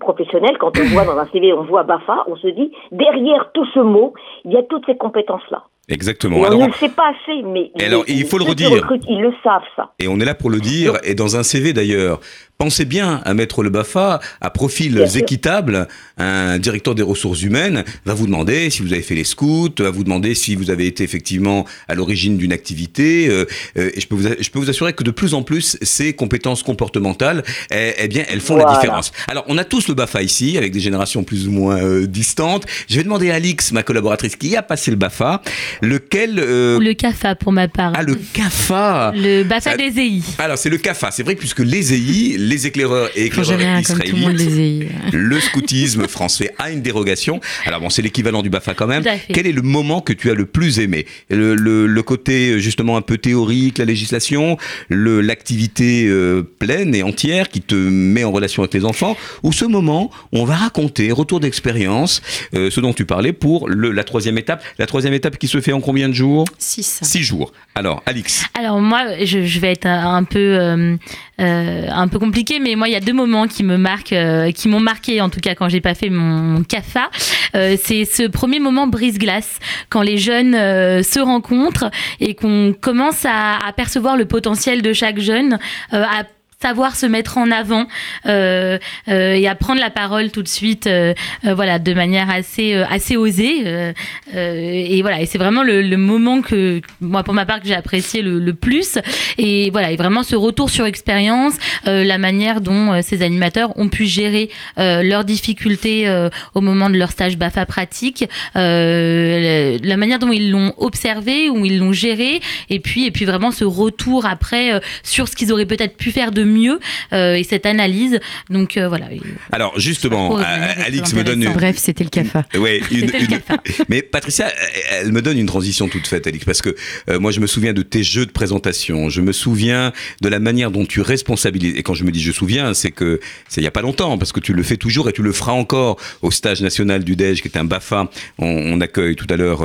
Speaker 7: professionnel, quand on voit dans un CV, on voit BAFA, on se dit, derrière tout ce mot, il y a toutes ces compétences-là.
Speaker 4: Exactement.
Speaker 7: on ne le sait pas assez, mais
Speaker 4: alors, il faut le redire.
Speaker 7: ils le savent ça.
Speaker 4: Et on est là pour le dire. Et dans un CV d'ailleurs, Pensez bien à mettre le BAFA à profils équitables. Un directeur des ressources humaines va vous demander si vous avez fait les scouts, va vous demander si vous avez été effectivement à l'origine d'une activité. Euh, euh, et je peux, vous, je peux vous assurer que de plus en plus, ces compétences comportementales, eh, eh bien, elles font la différence. Alors, on a tous le BAFA ici, avec des générations plus ou moins euh, distantes. Je vais demander à Alix, ma collaboratrice, qui a passé le BAFA, lequel...
Speaker 6: le CAFA, pour ma part.
Speaker 4: Ah, le CAFA
Speaker 6: Le BAFA des EI.
Speaker 4: Alors, c'est le CAFA. C'est vrai, puisque les EI les éclaireurs et éclaireurs israélites, le scoutisme français a une dérogation. Alors bon, c'est l'équivalent du BAFA quand même. Quel est le moment que tu as le plus aimé le, le, côté justement un peu théorique, la législation, l'activité euh, pleine et entière qui te met en relation avec les enfants, ou ce moment où on va raconter, retour d'expérience, euh, ce dont tu parlais pour le, la troisième étape. La troisième étape qui se fait en combien de jours?
Speaker 5: Six.
Speaker 4: Six jours. Alors, Alix?
Speaker 6: Alors moi, je, je vais être un peu, euh, un peu compliqué mais moi, il y a deux moments qui me marquent, euh, qui m'ont marqué, en tout cas, quand j'ai pas fait mon, CAFA. Euh, c'est ce premier moment brise-glace, quand les jeunes euh, se rencontrent et qu'on commence à, à, percevoir le potentiel de chaque jeune, à savoir se mettre en avant euh, euh, et à prendre la parole tout de suite, euh, euh voilà, de manière assez euh, assez osée. Euh, et voilà, et c'est vraiment le, le, moment que moi, pour ma part, que j'ai apprécié le, le, plus. Et voilà, et vraiment ce retour sur expérience, la manière dont ces animateurs ont pu gérer leurs difficultés au moment de leur stage Bafa pratique, la manière dont ils l'ont observé, où ils l'ont géré, et puis et puis vraiment ce retour après sur ce qu'ils auraient peut-être pu faire de mieux euh, et cette analyse. Donc euh, voilà.
Speaker 4: Alors justement, Alix me donne. Une...
Speaker 5: Bref, c'était le CAFA.
Speaker 4: Oui, mais Patricia, elle me donne une transition toute faite, Alix, parce que euh, moi je me souviens de tes jeux de présentation, je me souviens de la manière dont tu responsabilises. Et quand je me dis je souviens, c'est que c'est il y a pas longtemps, parce que tu le fais toujours et tu le feras encore au stage national du DEJ, qui est un BAFA. On, accueille tout à l'heure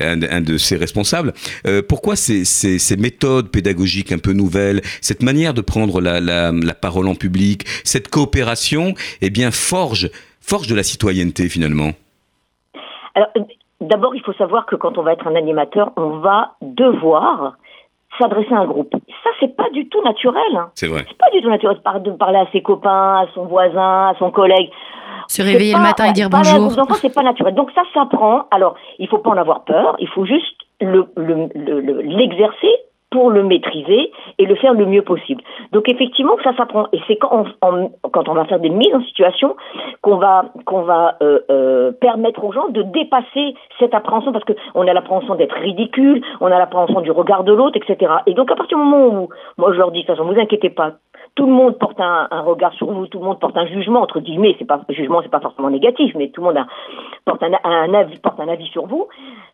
Speaker 4: un, de ses responsables. pourquoi ces, ces, ces méthodes pédagogiques un peu nouvelles, cette manière de prendre la la, parole en public, cette coopération, eh bien, forge, forge de la citoyenneté finalement
Speaker 7: Alors, d'abord, il faut savoir que quand on va être un animateur, on va devoir s'adresser à un groupe. Ça, c'est pas du tout naturel. Hein.
Speaker 4: C'est vrai.
Speaker 7: C'est pas du tout naturel de parler à ses copains, à son voisin, à son collègue.
Speaker 5: Se réveiller le matin et dire bonjour.
Speaker 7: Parler à enfants, c'est pas naturel. Donc ça s'apprend. Alors, il faut pas en avoir peur. Il faut juste l'exercer le, le, pour le maîtriser et le faire le mieux possible. Donc effectivement, ça s'apprend. Et c'est quand on, quand on va faire des mises en situation qu'on va qu'on va euh, euh, permettre aux gens de dépasser cette appréhension parce que on a l'appréhension d'être ridicule, on a l'appréhension du regard de l'autre, etc. Et donc à partir du moment où moi je leur dis de toute façon, vous inquiétez pas, tout le monde porte un, regard sur vous, tout le monde porte un jugement entre guillemets. C'est pas jugement, c'est pas forcément négatif, mais tout le monde porte un, avis, porte un avis sur vous.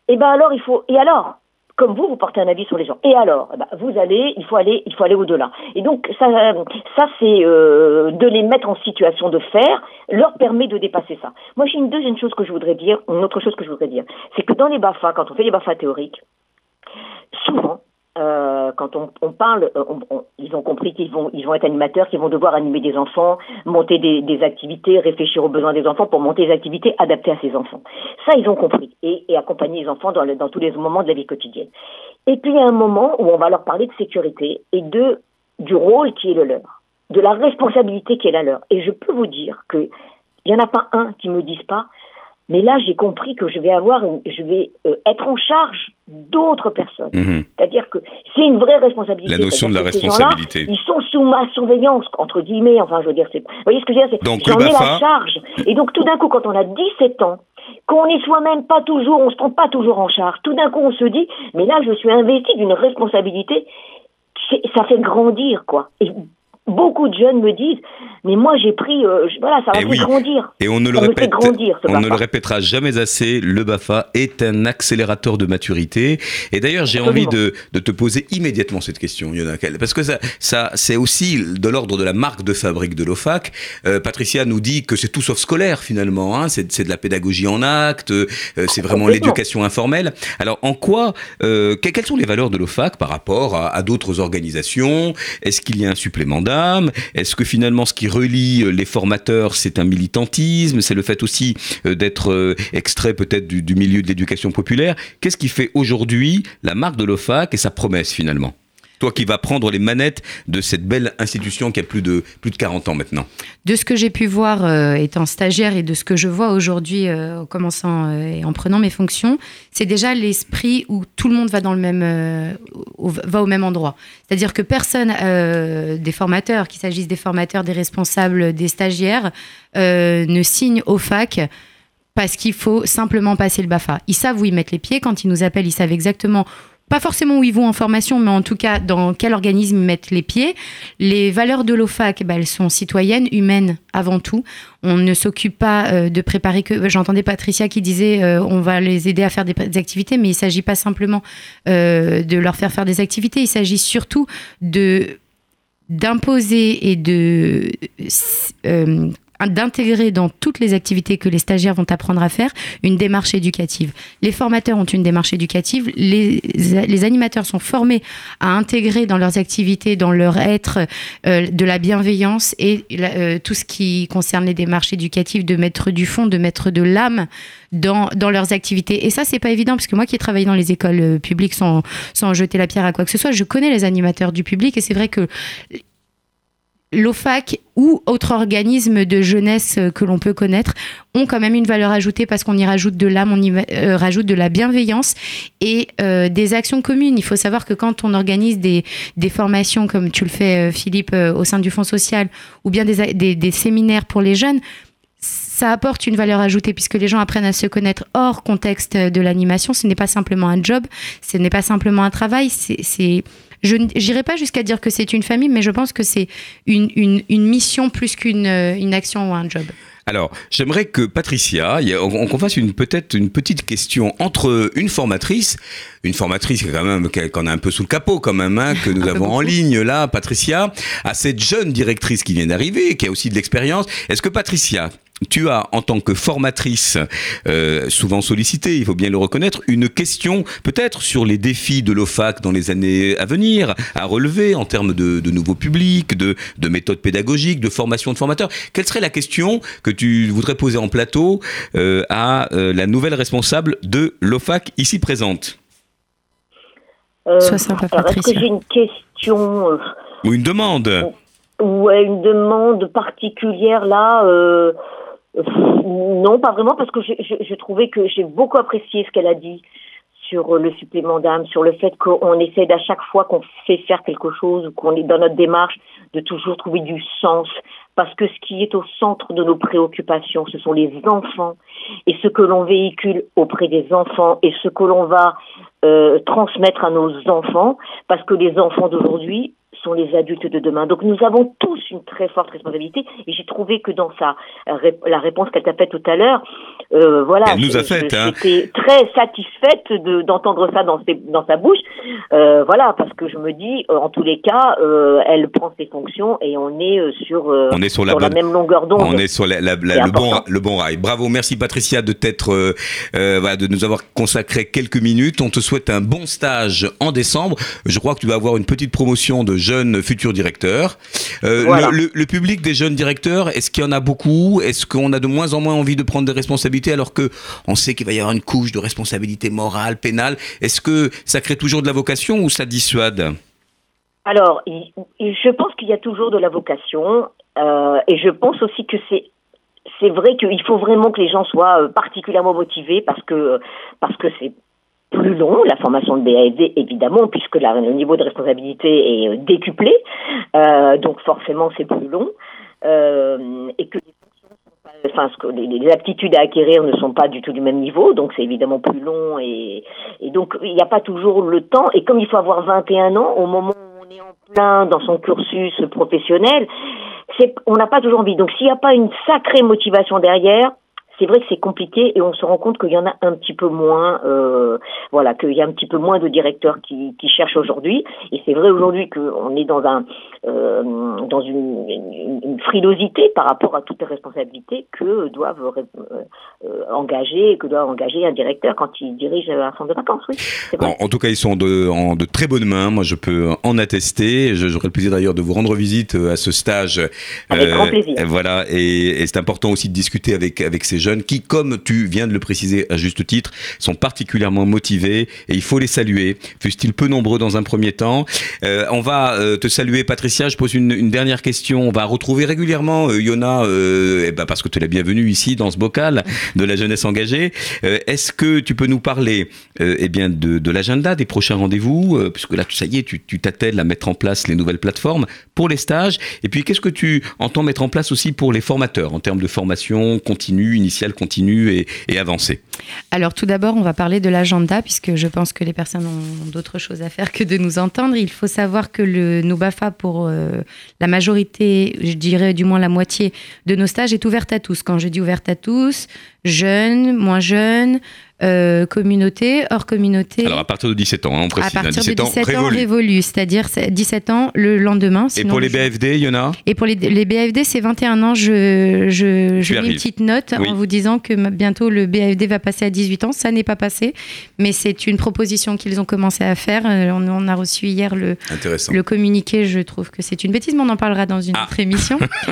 Speaker 7: Et ben alors il faut et alors? Comme vous, vous portez un avis sur les gens. Et alors, eh ben, vous allez, il faut aller, il faut aller au-delà. Et donc ça, ça c'est euh, de les mettre en situation de faire, leur permet de dépasser ça. Moi, j'ai une deuxième chose que je voudrais dire, une autre chose que je voudrais dire, c'est que dans les Bafa, quand on fait les Bafa théoriques, souvent, euh, quand on, on parle, euh, on, ils ont compris qu'ils vont, ils vont être animateurs, qu'ils vont devoir animer des enfants, monter des, des, activités, réfléchir aux besoins des enfants pour monter des activités adaptées à ces enfants. Ça, ils ont compris et, et accompagner les enfants dans, le, dans tous les moments de la vie quotidienne. Et puis il y a un moment où on va leur parler de sécurité et de du rôle qui est le leur. de la responsabilité qui est la leur. Et je peux vous dire que il y en a pas un qui me dise pas mais là, j'ai compris que je vais avoir, je vais euh, être en charge d'autres personnes.
Speaker 4: Mhm.
Speaker 7: C'est-à-dire que c'est une vraie responsabilité.
Speaker 4: La notion de la responsabilité.
Speaker 7: Ils sont sous ma surveillance, entre guillemets. Enfin, je veux dire, c'est. Vous voyez ce que je veux dire c'est-
Speaker 4: Donc,
Speaker 7: J'en ai la charge. Et donc, tout d'un coup, quand on a 17 ans, qu'on est soi-même pas toujours, on se prend pas toujours en charge. Tout d'un coup, on se dit, mais là, je suis investi d'une responsabilité. Ça fait grandir, quoi. Et beaucoup de jeunes me disent, mais moi, j'ai pris, euh, je- voilà, ça m'a
Speaker 4: Eh
Speaker 7: fait
Speaker 4: oui.
Speaker 7: grandir.
Speaker 4: Et on ne le
Speaker 7: Ça
Speaker 4: répète,
Speaker 7: grandir,
Speaker 4: on ne le répétera jamais assez. Le Bafa est un accélérateur de maturité. Et d'ailleurs, j'ai envie de, de te poser immédiatement cette question, Yona Kell, parce que ça, ça, c'est aussi de l'ordre de la marque de fabrique de l'OFAC. Euh, Patricia nous dit que c'est tout sauf scolaire finalement. Hein, c'est, de la pédagogie en acte. euh, c'est vraiment l'éducation informelle. Alors, en quoi, que- quelles sont les valeurs de l'OFAC par rapport à, à d'autres organisations? Est-ce qu'il y a un supplément Est-ce que finalement, ce qui relie euh, les formateurs, c'est un militantisme? C'est le fait aussi euh, d'être euh, extrait peut-être du, du milieu de l'éducation populaire. Qu'est-ce qui fait aujourd'hui la marque de l'OFAC et sa promesse finalement? Toi qui vas prendre les manettes de cette belle institution qui a plus de, plus de 40 ans maintenant.
Speaker 5: De ce que j'ai pu voir euh, étant stagiaire et de ce que je vois aujourd'hui euh, en commençant euh, et en prenant mes fonctions, c'est déjà l'esprit où tout le monde va dans le même au- va au même endroit. C'est-à-dire que personne des formateurs, qu'il s'agisse des formateurs, des responsables, des stagiaires, ne signe au fac parce qu'il faut simplement passer le BAFA. Ils savent où ils mettent les pieds. Quand ils nous appellent, ils savent exactement, pas forcément où ils vont en formation, mais en tout cas dans quel organisme ils mettent les pieds. Les valeurs de l'OFAC, bah, elles sont citoyennes, humaines avant tout. On ne s'occupe pas euh, de préparer que. J'entendais Patricia qui disait euh, on va les aider à faire des, activités, mais il ne s'agit pas simplement euh, de leur faire faire des activités. Il s'agit surtout de d'imposer et de d'intégrer dans toutes les activités que les stagiaires vont apprendre à faire une démarche éducative. Les formateurs ont une démarche éducative, les, animateurs sont formés à intégrer dans leurs activités, dans leur être, euh, de la bienveillance et euh, tout ce qui concerne les démarches éducatives, de mettre du fond, de mettre de l'âme dans, dans leurs activités. Et ça, c'est pas évident, parce que moi qui ai travaillé dans les écoles euh, publiques sans jeter la pierre à quoi que ce soit, je connais les animateurs du public et c'est vrai que l'OFAC ou autre organisme de jeunesse que l'on peut connaître ont quand même une valeur ajoutée parce qu'on y rajoute de l'âme, on y euh, rajoute de la bienveillance et euh, des actions communes. Il faut savoir que quand on organise des, formations comme tu le fais euh, Philippe au sein du Fonds social ou bien des, des, séminaires pour les jeunes, ça apporte une valeur ajoutée puisque les gens apprennent à se connaître hors contexte de l'animation. Ce n'est pas simplement un job, ce n'est pas simplement un travail. C'est- je n'irai pas jusqu'à dire que c'est une famille, mais je pense que c'est une, une, une mission plus qu'une euh, une action ou un job.
Speaker 4: Alors, j'aimerais que Patricia, on- qu'on fasse une peut-être une petite question entre une formatrice, une formatrice quand même qu'on a un peu sous le capot quand même, hein, que nous avons en ligne là, Patricia, à cette jeune directrice qui vient d'arriver, qui a aussi de l'expérience. Est-ce que Patricia, tu as en tant que formatrice euh, souvent sollicitée, il faut bien le reconnaître, une question peut-être sur les défis de l'OFAC dans les années à venir, à relever en termes de, de nouveaux publics, de, de méthodes pédagogiques, de formation de formateurs. Quelle serait la question que tu voudrais poser en plateau euh, à euh, la nouvelle responsable de l'OFAC ici présente?
Speaker 7: Euh,
Speaker 5: Sois sympa, Patricia.
Speaker 7: j'ai une question euh,
Speaker 4: Ou une demande
Speaker 7: ou euh, une demande particulière là Non, pas vraiment, parce que je, je, je trouvais que j'ai beaucoup apprécié ce qu'elle a dit sur euh, le supplément d'âme, sur le fait qu'on essaie à chaque fois qu'on fait faire quelque chose ou qu'on est dans notre démarche de toujours trouver du sens. Parce que ce qui est au centre de nos préoccupations, ce sont les enfants et ce que l'on véhicule auprès des enfants et ce que l'on va euh, transmettre à nos enfants, parce que les enfants d'aujourd'hui sont les adultes de demain. Donc nous avons tous une très forte responsabilité et j'ai trouvé que dans sa ré- la réponse qu'elle t'a faite tout à l'heure, euh, voilà,
Speaker 4: Elle nous a hein.
Speaker 7: très satisfaite de d'entendre ça dans ses, dans sa bouche, euh, voilà, parce que je me dis, euh, en tous les cas, euh, elle prend ses fonctions et on est euh, sur, euh,
Speaker 4: On est sur la
Speaker 7: sur la
Speaker 4: bonne-
Speaker 7: même longueur d'onde.
Speaker 4: On est sur la- la- le, bon, le bon rail. Bravo, merci Patricia de t'être, euh, euh, voilà, de nous avoir consacré quelques minutes. On te souhaite un bon stage en décembre. Je crois que tu vas avoir une petite promotion de jeunes futurs directeurs. Euh,
Speaker 7: Voilà.
Speaker 4: le, le- le public des jeunes directeurs, est-ce qu'il y en a beaucoup? Est-ce qu'on a de moins en moins envie de prendre des responsabilités alors que on sait qu'il va y avoir une couche de responsabilité morale, pénale? Est-ce que ça crée toujours de la vocation ou ça dissuade?
Speaker 7: Alors, je pense qu'il y a toujours de la vocation euh, et je pense aussi que c'est c'est vrai qu'il faut vraiment que les gens soient euh, particulièrement motivés parce que parce que c'est plus long, la formation de BAFD évidemment, puisque le niveau de responsabilité est euh, décuplé, euh, donc forcément c'est plus long, euh, et que les, enfin, ce que les, aptitudes à acquérir ne sont pas du tout du même niveau, donc c'est évidemment plus long, et, et donc il n'y a pas toujours le temps, et comme il faut avoir 21 ans, au moment où on est en plein dans son cursus professionnel, on n'a pas toujours envie. Donc s'il n'y a pas une sacrée motivation derrière, c'est vrai que c'est compliqué et on se rend compte qu'il y en a un petit peu moins, euh, voilà, qu'il y a un petit peu moins de directeurs qui, qui cherchent aujourd'hui. Et c'est vrai aujourd'hui qu'on est dans un euh, dans une, une, frilosité par rapport à toutes les responsabilités que doivent euh, engager, que doit engager un directeur quand il dirige un centre de vacances. Oui,
Speaker 4: bon, en tout cas, ils sont de, en de très bonnes mains. Moi, je peux en attester. J'aurai le plaisir d'ailleurs de vous rendre visite à ce stage.
Speaker 7: Avec grand plaisir.
Speaker 4: Voilà, et, et c'est important aussi de discuter avec avec ces jeunes qui, comme tu viens de le préciser à juste titre, sont particulièrement motivés et il faut les saluer, fussent-ils peu nombreux dans un premier temps. Euh, on va euh, te saluer, Patricia. Je pose une, dernière question. On va retrouver régulièrement euh, Yona, eh ben parce que tu es la bienvenue ici dans ce bocal de la jeunesse engagée. Est-ce que tu peux nous parler eh bien de, de l'agenda des prochains rendez-vous, puisque là, ça y est, tu t'attelles à mettre en place les nouvelles plateformes pour les stages. Et puis, qu'est-ce que tu entends mettre en place aussi pour les formateurs en termes de formation continue, initiale continue et, avancer
Speaker 5: Alors tout d'abord, on va parler de l'agenda, puisque je pense que les personnes ont d'autres choses à faire que de nous entendre. Il faut savoir que le, nos BAFA, pour euh, la majorité, je dirais du moins la moitié de nos stages, est ouverte à tous. Quand je dis ouverte à tous, jeunes, moins jeunes, euh, communauté, hors communauté.
Speaker 4: Alors à partir de 17 ans, hein, on précise.
Speaker 5: À partir
Speaker 4: 17
Speaker 5: de 17
Speaker 4: ans,
Speaker 5: ans révolu, c'est-à-dire 17 ans le lendemain.
Speaker 4: Et pour les BFD, il y en a
Speaker 5: Et pour les, les BFD, c'est 21 ans. Je, je, je mets une petite note oui. en vous disant que bientôt le BFD va passer à 18 ans. Ça n'est pas passé, mais c'est une proposition qu'ils ont commencé à faire. Euh, On, on, a reçu hier le, le communiqué. Je trouve que c'est une bêtise, mais on en parlera dans une
Speaker 4: ah.
Speaker 5: autre émission.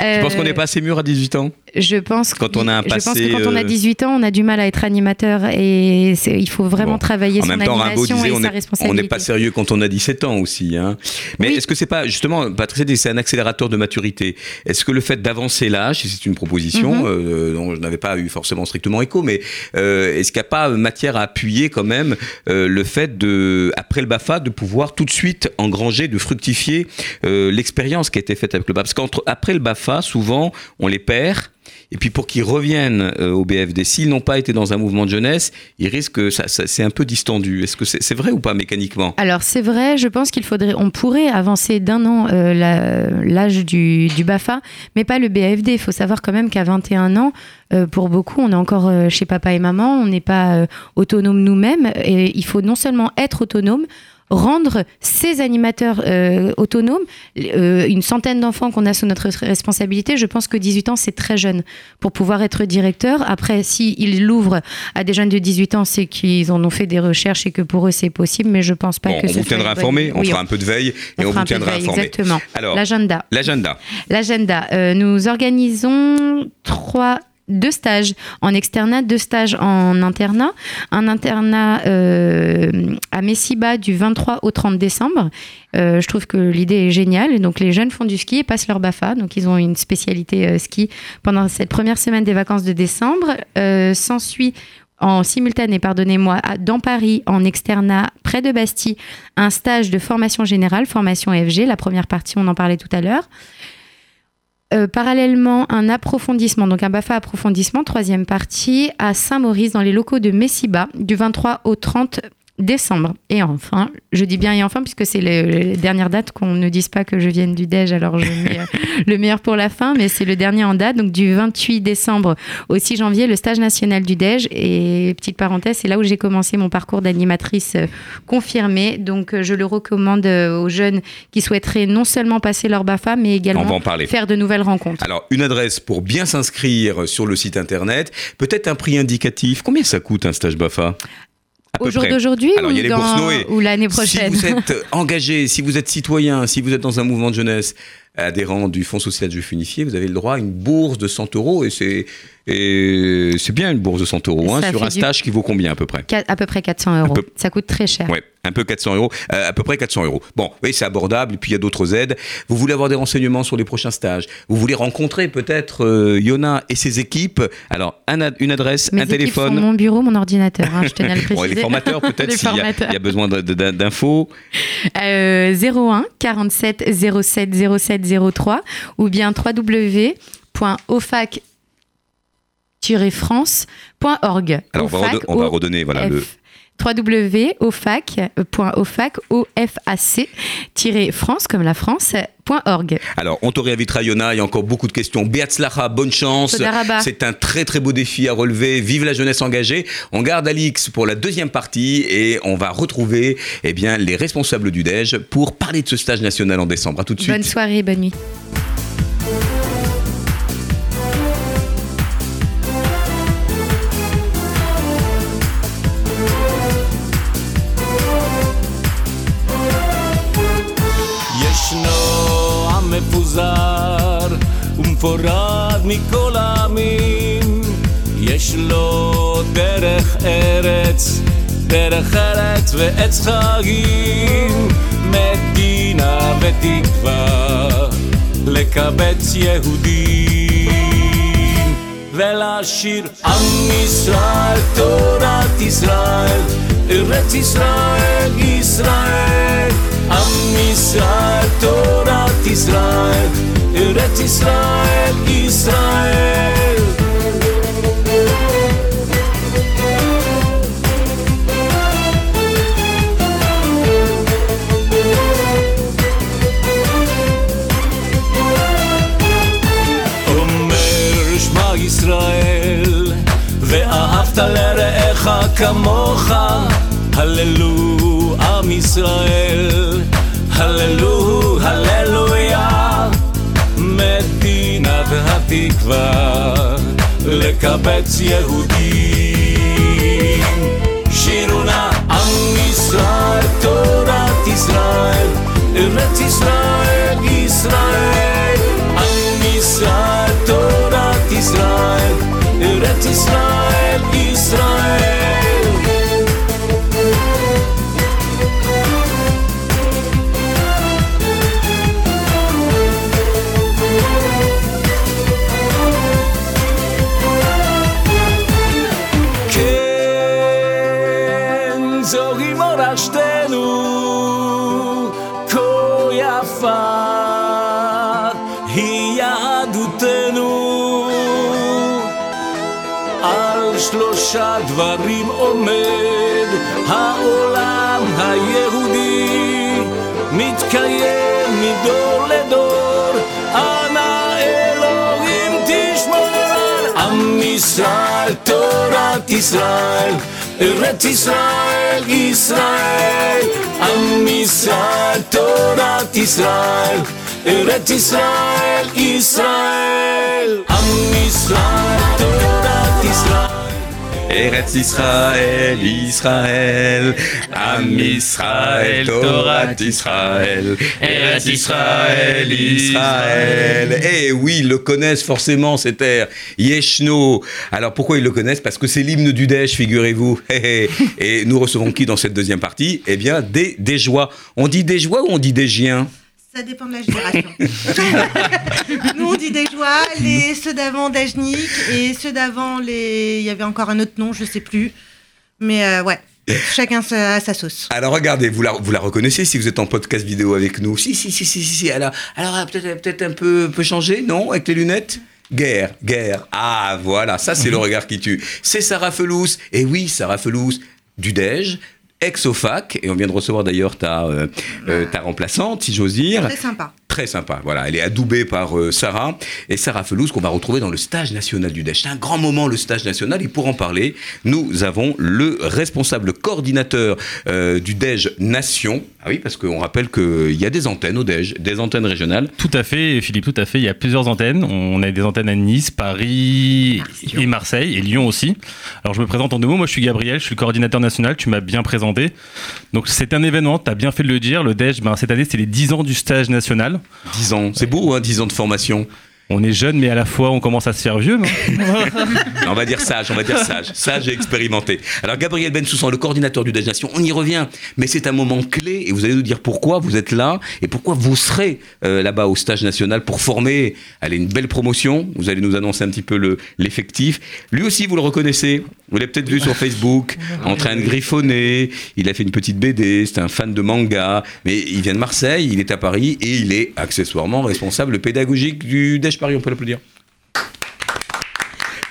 Speaker 4: euh, tu penses qu'on n'est pas assez mûr à 18 ans
Speaker 5: je pense,
Speaker 4: quand on a un
Speaker 5: je pense que quand on a 18 ans, on a du mal à être animateur et il faut vraiment
Speaker 4: bon.
Speaker 5: travailler
Speaker 4: en
Speaker 5: son
Speaker 4: même temps,
Speaker 5: animation
Speaker 4: disait,
Speaker 5: et
Speaker 4: on
Speaker 5: sa
Speaker 4: est,
Speaker 5: responsabilité.
Speaker 4: On n'est pas sérieux quand on a 17 ans aussi. Hein. Mais
Speaker 5: Oui.
Speaker 4: est-ce que c'est pas justement, Patricia dit c'est un accélérateur de maturité. Est-ce que le fait d'avancer l'âge, c'est une proposition
Speaker 5: Mhm.
Speaker 4: euh, dont je n'avais pas eu forcément strictement écho, mais euh, est-ce qu'il n'y a pas matière à appuyer quand même euh, le fait de, après le Bafa, de pouvoir tout de suite engranger, de fructifier euh, l'expérience qui a été faite avec le Bafa? Parce qu'après le Bafa, souvent, on les perd. Et puis pour qu'ils reviennent euh, au BFD, s'ils n'ont pas été dans un mouvement de jeunesse, ils risquent, ça, ça c'est un peu distendu. Est-ce que c'est vrai ou pas mécaniquement?
Speaker 5: Alors c'est vrai, je pense qu'il faudrait, on pourrait avancer d'un an euh, l'âge du, Bafa, mais pas le BFD. Il faut savoir quand même qu'à 21 ans, euh, pour beaucoup, on est encore chez papa et maman, on n'est pas autonome nous-mêmes, et il faut non seulement être autonome, rendre ces animateurs euh, autonomes, euh, une centaine d'enfants qu'on a sous notre responsabilité, je pense que 18 ans, c'est très jeune pour pouvoir être directeur. Après, s'ils l'ouvrent à des jeunes de 18 ans, c'est qu'ils en ont fait des recherches et que pour eux, c'est possible, mais je pense pas
Speaker 4: Bon,
Speaker 5: que
Speaker 4: on
Speaker 5: ce
Speaker 4: vous tiendra informé, on
Speaker 5: Oui,
Speaker 4: fera un peu de veille et
Speaker 5: on
Speaker 4: on, vous tiendra informé.
Speaker 5: Exactement.
Speaker 4: Alors,
Speaker 5: L'agenda.
Speaker 4: l'agenda.
Speaker 5: L'agenda. Euh, nous organisons trois deux stages en externat, deux stages en internat. Un internat euh, à Messiba du 23 au 30 décembre. Euh, je trouve que l'idée est géniale. Donc les jeunes font du ski et passent leur BAFA. Donc ils ont une spécialité euh, ski pendant cette première semaine des vacances de décembre. S'ensuit en simultané, pardonnez-moi, dans Paris, en externat, près de Bastille, un stage de formation générale, formation FG. La première partie, on en parlait tout à l'heure. Euh, parallèlement, un approfondissement, donc un BAFA approfondissement, troisième partie, à Saint-Maurice, dans les locaux de Messiba, du 23 au 30 décembre. Et enfin, je dis bien et enfin, puisque c'est les dernières dates, qu'on ne dise pas que je vienne du DEJ, alors je mets euh, le meilleur pour la fin, mais c'est le dernier en date, donc du 28 décembre au 6 janvier, le stage national du DEJ. Et petite parenthèse, c'est là où j'ai commencé mon parcours d'animatrice euh, confirmée. Donc euh, je le recommande aux jeunes qui souhaiteraient non seulement passer leur BAFA, mais également faire de nouvelles rencontres.
Speaker 4: Alors, une adresse pour bien s'inscrire sur le site internet. Peut-être un prix indicatif. Combien ça coûte un stage BAFA
Speaker 5: Au jour d'aujourd'hui ou, ou l'année prochaine
Speaker 4: Si vous êtes engagé, si vous êtes citoyen, si vous êtes dans un mouvement de jeunesse adhérent du Fonds social de Juifs Unifiés, vous avez le droit à une bourse de 100 euros et c'est et c'est bien une bourse de 100 euros hein, sur un stage qui vaut combien à peu près?
Speaker 5: À peu près 400 euros.
Speaker 4: peu-
Speaker 5: Ça coûte très cher.
Speaker 4: Ouais. Un peu 400 euros, euh, à peu près 400 euros. Bon, oui, c'est abordable. Et puis il y a d'autres aides. Vous voulez avoir des renseignements sur les prochains stages? Vous voulez rencontrer peut-être euh, Yona et ses équipes? Alors, un ad- une adresse,
Speaker 5: Mes
Speaker 4: un téléphone.
Speaker 5: sont mon bureau, mon ordinateur. hein, je tenais à le préciser.
Speaker 4: Bon, les formateurs, peut-être, s'il y, y a besoin d'infos.
Speaker 5: Euh, 01 47 07 07 03 ou bien www.ofac-france.org.
Speaker 4: Alors, on va, redonner voilà, le,
Speaker 5: F- www.ofac.ofac, france comme la.
Speaker 4: Alors, on te réinvitera, Yona. Il y a encore beaucoup de questions. Beatzlacha, bonne chance. C'est un très, très beau défi à relever. Vive la jeunesse engagée. On garde Alix pour la deuxième partie et on va retrouver eh bien, les responsables du DEJ pour parler de ce stage national en décembre. À tout de suite.
Speaker 5: Bonne soirée, bonne nuit.
Speaker 8: ומפורד מכל העמים. יש לו דרך ארץ, דרך ארץ ועץ חיים. מדינה ותקווה לקבץ יהודים. ולשיר עם ישראל, תורת ישראל, ארץ ישראל, ישראל. עם ישראל, תורת ישראל, ארץ ישראל, ישראל. אומר שמע ישראל, ואהבת לרעך כמוך, הללו עם ישראל, הללו, הללויה, התקווה, לקבץ יהודים. שירו נא עם ישראל, תורת ישראל, ארץ ישראל, ישראל. עם ישראל, תורת ישראל, ארץ ישראל, ישראל. תורת ישראל, ארץ ישראל, ישראל, עם ישראל, תורת ישראל, ארץ ישראל, ישראל, עם ישראל, תורת ישראל.
Speaker 4: Israël, Israël, Am Israël, Torah Israël, Eretz Israël, Israël. Eh oui, ils le connaissent forcément, cette terre. Yeshno. Alors pourquoi ils le connaissent? Parce que c'est l'hymne du Dèche, figurez-vous. Eh, eh. Et nous recevons qui dans cette deuxième partie? Eh bien, des, des joies. On dit des joies ou on dit des giens
Speaker 9: Ça dépend de la génération. Nous, on dit des joies, les, ceux d'avant d'Ajnik et ceux d'avant, les... il y avait encore un autre nom, je sais plus. Mais euh, ouais, chacun sa, sa sauce.
Speaker 4: Alors regardez, vous la, vous la reconnaissez si vous êtes en podcast vidéo avec nous? Si, si, si, si, si. si. Alors, alors peut-être peut un peu, peu changé, non Avec les lunettes? Guerre, guerre. Ah, voilà, ça c'est le regard qui tue. C'est Sarah Felous. Et oui, Sarah Felous, du DEJ, ex-OFAC. Et on vient de recevoir d'ailleurs ta, euh, euh, remplaçante, si j'ose dire.
Speaker 9: Très sympa.
Speaker 4: Très sympa. Voilà, elle est adoubée par euh, Sarah. Et Sarah Felous, qu'on va retrouver dans le stage national du DEJ. C'est un grand moment, le stage national. Et pour en parler, nous avons le responsable coordinateur euh, du DEJ Nation. Ah oui, parce qu'on rappelle qu'il y a des antennes au DEJ, des antennes régionales.
Speaker 10: Tout à fait, Philippe, tout à fait. Il y a plusieurs antennes. On a des antennes à Nice, Paris et Marseille et Lyon aussi. Alors je me présente en deux mots. Moi je suis Gabriel, je suis le coordinateur national. Tu m'as bien présenté. Donc c'est un événement, tu as bien fait de le dire. Le DEJ, ben, cette année c'est les 10 ans du stage national.
Speaker 4: 10 ans, c'est beau, hein, 10 ans de formation.
Speaker 10: On est jeune, mais à la fois on commence à se faire vieux. non
Speaker 4: on va dire sage, on va dire sage, sage et expérimenté. Alors Gabriel Bensoussan, le coordinateur du Dej Nation, on y revient, mais c'est un moment clé et vous allez nous dire pourquoi vous êtes là et pourquoi vous serez euh, là-bas au stage national pour former. Allez, une belle promotion. Vous allez nous annoncer un petit peu le- l'effectif. Lui aussi, vous le reconnaissez. Vous l'avez peut-être vu sur Facebook, en train de griffonner. Il a fait une petite BD. C'est un fan de manga, mais il vient de Marseille. Il est à Paris et il est accessoirement responsable pédagogique du Dej Paris. On peut l'applaudir.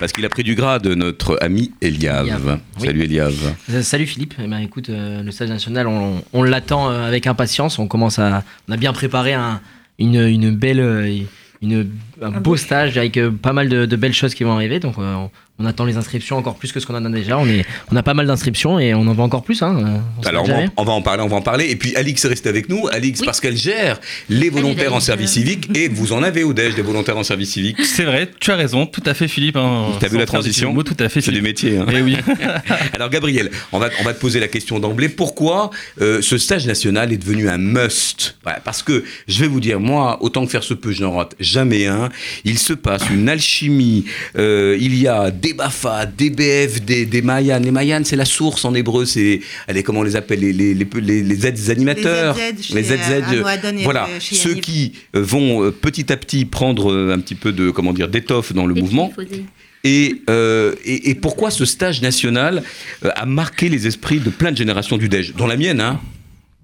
Speaker 4: Parce qu'il a pris du grade, notre ami Eliav.
Speaker 11: Eliav, oui.
Speaker 4: Salut Eliav.
Speaker 11: Euh, Salut Philippe. Eh ben, écoute, euh, le stage national, on, on l'attend euh, avec impatience. On commence à, on a bien préparé un, une, une belle, une, un beau stage avec pas mal de, de belles choses qui vont arriver. Donc, euh, on, on attend les inscriptions encore plus que ce qu'on en a déjà. On est, on a pas mal d'inscriptions et on en va encore plus. Hein. On
Speaker 4: Alors, on va,
Speaker 11: jamais.
Speaker 4: on va en parler, on va en parler. Et puis, Alix est restée avec nous. Alix, parce qu'elle gère les volontaires en service civique. Et vous en avez au DEJ des volontaires en service civique.
Speaker 10: C'est vrai, tu as raison, tout à fait Philippe. hein.
Speaker 4: T'as vu
Speaker 10: Sans
Speaker 4: la transition
Speaker 10: Tout à fait
Speaker 4: C'est du
Speaker 10: Philippe.
Speaker 4: métier. hein.
Speaker 10: Eh oui.
Speaker 4: Alors, Gabriel, on va, on va te poser la question d'emblée. Pourquoi euh, ce stage national est devenu un must? Parce que, je vais vous dire, moi, autant que faire se peut, je n'en rate jamais un. Il se passe une alchimie. euh, il y a des BAFA, des BFD, des Mayan. Les Mayan, c'est la source en hébreu. C'est, allez, comment on les appelle Les, les, les, les, les aides animateurs.
Speaker 9: Les ZZ chez,
Speaker 4: Les ZZ,
Speaker 9: euh,
Speaker 4: voilà,
Speaker 9: euh, chez
Speaker 4: ceux qui euh, vont petit à petit prendre un petit peu de comment dire d'étoffe dans le mouvement. Et, euh, et, et pourquoi ce stage national a marqué les esprits de plein de générations du DEJ, dont la mienne, hein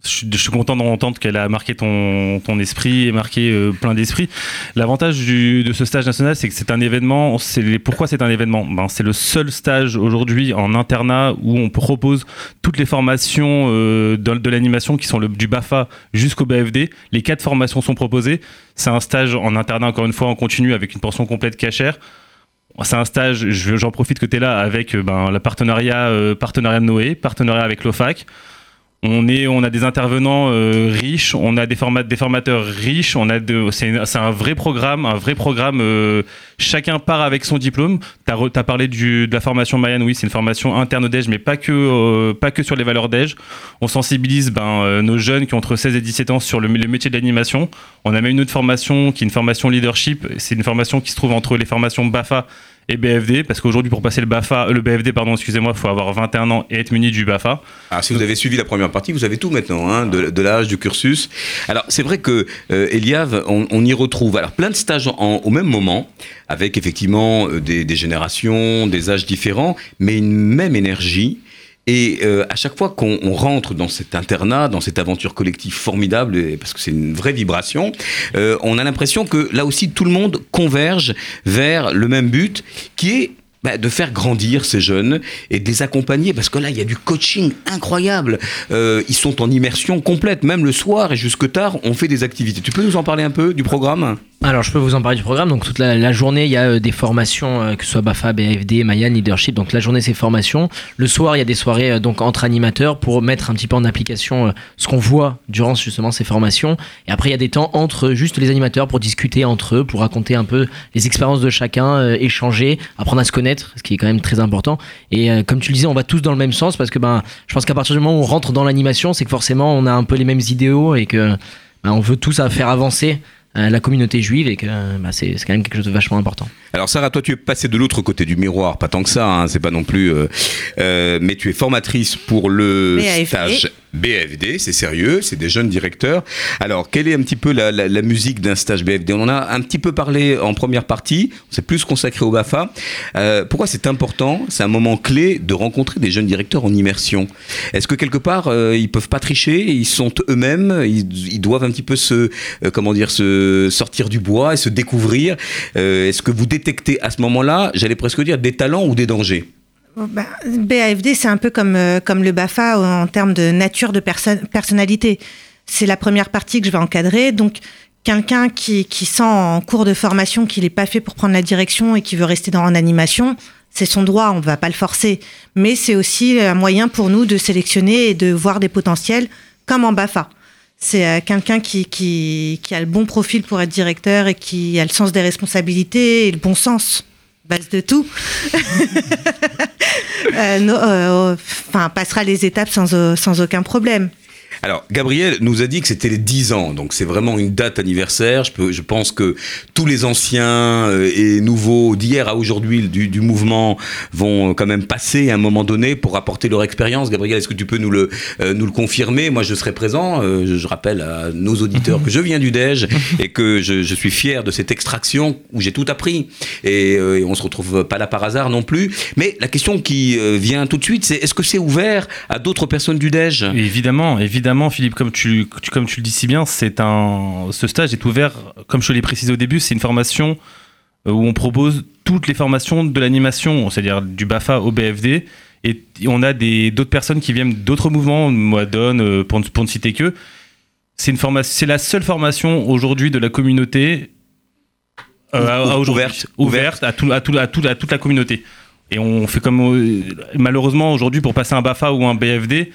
Speaker 10: Je suis, content d'entendre qu'elle a marqué ton, esprit et marqué euh, plein d'esprits. L'avantage de ce stage national, c'est que c'est un événement. Pourquoi c'est un événement? Ben, C'est le seul stage aujourd'hui en internat où on propose toutes les formations euh, de, l'animation qui sont du BAFA jusqu'au BFD. Les quatre formations sont proposées. C'est un stage en internat, encore une fois, en continu avec une portion complète cachère. C'est un stage, je- j'en profite que tu es là avec euh, ben, le partenariat, partenariat de Noé, partenariat avec l'OFAC. On, a des intervenants euh, riches, on a des, formateurs riches, on a de, c'est, un vrai programme, un vrai programme. euh, chacun part avec son diplôme. Tu as, parlé du, de la formation Mayan, oui, c'est une formation interne au DEJ, mais pas que, euh, sur les valeurs DEJ. On sensibilise ben, nos jeunes qui ont entre 16 et 17 ans sur le, le métier de l'animation. On a même une autre formation qui est une formation leadership. C'est une formation qui se trouve entre les formations BAFA et BFD, parce qu'aujourd'hui, pour passer le BAFA, euh, le BFD, pardon, excusez-moi, il faut avoir 21 ans et être muni du BAFA.
Speaker 4: Ah, si vous avez suivi la première partie, vous avez tout maintenant, hein, de, l'âge, du cursus. Alors, c'est vrai que euh, on, on y retrouve alors plein de stages en- au même moment, avec effectivement euh, des, des générations, des âges différents, mais une même énergie. Et euh, à chaque fois qu'on on rentre dans cet internat, dans cette aventure collective formidable, parce que c'est une vraie vibration, euh, on a l'impression que là aussi tout le monde converge vers le même but, qui est bah, de faire grandir ces jeunes et de les accompagner parce que là il y a du coaching incroyable. Euh, ils sont en immersion complète, même le soir et jusque tard, on fait des activités. Tu peux nous en parler un peu du programme?
Speaker 11: Alors, je peux vous en parler du programme. Donc, toute la, journée, il y a euh, des formations, euh, que ce soit BAFA, BFD, Mayan, Leadership. Donc, la journée, c'est formation. Le soir, il y a des soirées euh, donc entre animateurs pour mettre un petit peu en application ce qu'on voit durant justement ces formations. Et après, il y a des temps entre juste les animateurs pour discuter entre eux, pour raconter un peu les expériences de chacun, échanger, apprendre à se connaître, ce qui est quand même très important. Et comme tu le disais, on va tous dans le même sens parce que ben, je pense qu'à partir du moment où on rentre dans l'animation, c'est que forcément, on a un peu les mêmes idéaux et que ben, on veut tous à faire avancer la communauté juive et que euh, bah, c'est c'est quand même quelque chose de vachement important.
Speaker 4: Alors Sarah, toi tu es passée de l'autre côté du miroir, pas tant que ça, hein, c'est pas non plus, euh, euh, mais tu es formatrice pour le
Speaker 9: BAFD.
Speaker 4: stage BFD, c'est sérieux, c'est des jeunes directeurs. Alors quelle est un petit peu la, la- la musique d'un stage BFD On en a un petit peu parlé en première partie, on s'est plus consacré au BAFA. Euh, pourquoi c'est important C'est un moment clé de rencontrer des jeunes directeurs en immersion? Est-ce que quelque part euh, ils peuvent pas tricher, ils sont eux-mêmes, ils, ils doivent un petit peu se, euh, comment dire, se sortir du bois et se découvrir? Euh, Est-ce que vous détectez à ce moment-là, j'allais presque dire, des talents ou des dangers?
Speaker 9: Bah, BAFD, c'est un peu comme, euh, comme le BAFA en termes de nature de perso- personnalité. C'est la première partie que je vais encadrer. Donc, quelqu'un qui, qui sent en cours de formation qu'il n'est pas fait pour prendre la direction et qui veut rester dans en animation, c'est son droit, on ne va pas le forcer. Mais c'est aussi un moyen pour nous de sélectionner et de voir des potentiels, comme en BAFA. C'est euh, quelqu'un qui, qui, qui a le bon profil pour être directeur et qui a le sens des responsabilités et le bon sens, base de tout. euh, euh, enfin, passera les étapes sans aucun problème.
Speaker 4: Alors, Gabriel nous a dit que c'était les 10 ans, donc c'est vraiment une date anniversaire. Je, pense que tous les anciens euh, et nouveaux d'hier à aujourd'hui du, mouvement vont quand même passer à un moment donné pour apporter leur expérience. Gabriel, est-ce que tu peux nous le, euh, confirmer? Moi, je serai présent. Euh, je, rappelle à nos auditeurs que je viens du DEJ et que je, suis fier de cette extraction où j'ai tout appris. Et, euh, et on se retrouve pas là par hasard non plus. Mais la question qui euh, vient tout de suite, c'est est-ce que c'est ouvert à d'autres personnes du DEJ?
Speaker 10: Évidemment, évidemment, Philippe, comme tu, tu- comme tu le dis si bien, c'est un, ce stage est ouvert, comme je l'ai précisé au début, c'est une formation euh, où on propose toutes les formations de l'animation, c'est-à-dire du BAFA au BFD. Et on a des- d'autres personnes qui viennent d'autres mouvements, moi, Don, euh, pour, ne- pour ne citer que. C'est une formation, c'est la seule formation aujourd'hui de la communauté euh, à- à aujourd'hui.
Speaker 4: Ouverte.
Speaker 10: ouverte à, tout, à, tout, à, tout- à toute la communauté. Et on fait comme malheureusement aujourd'hui pour passer un BAFA ou un BFD,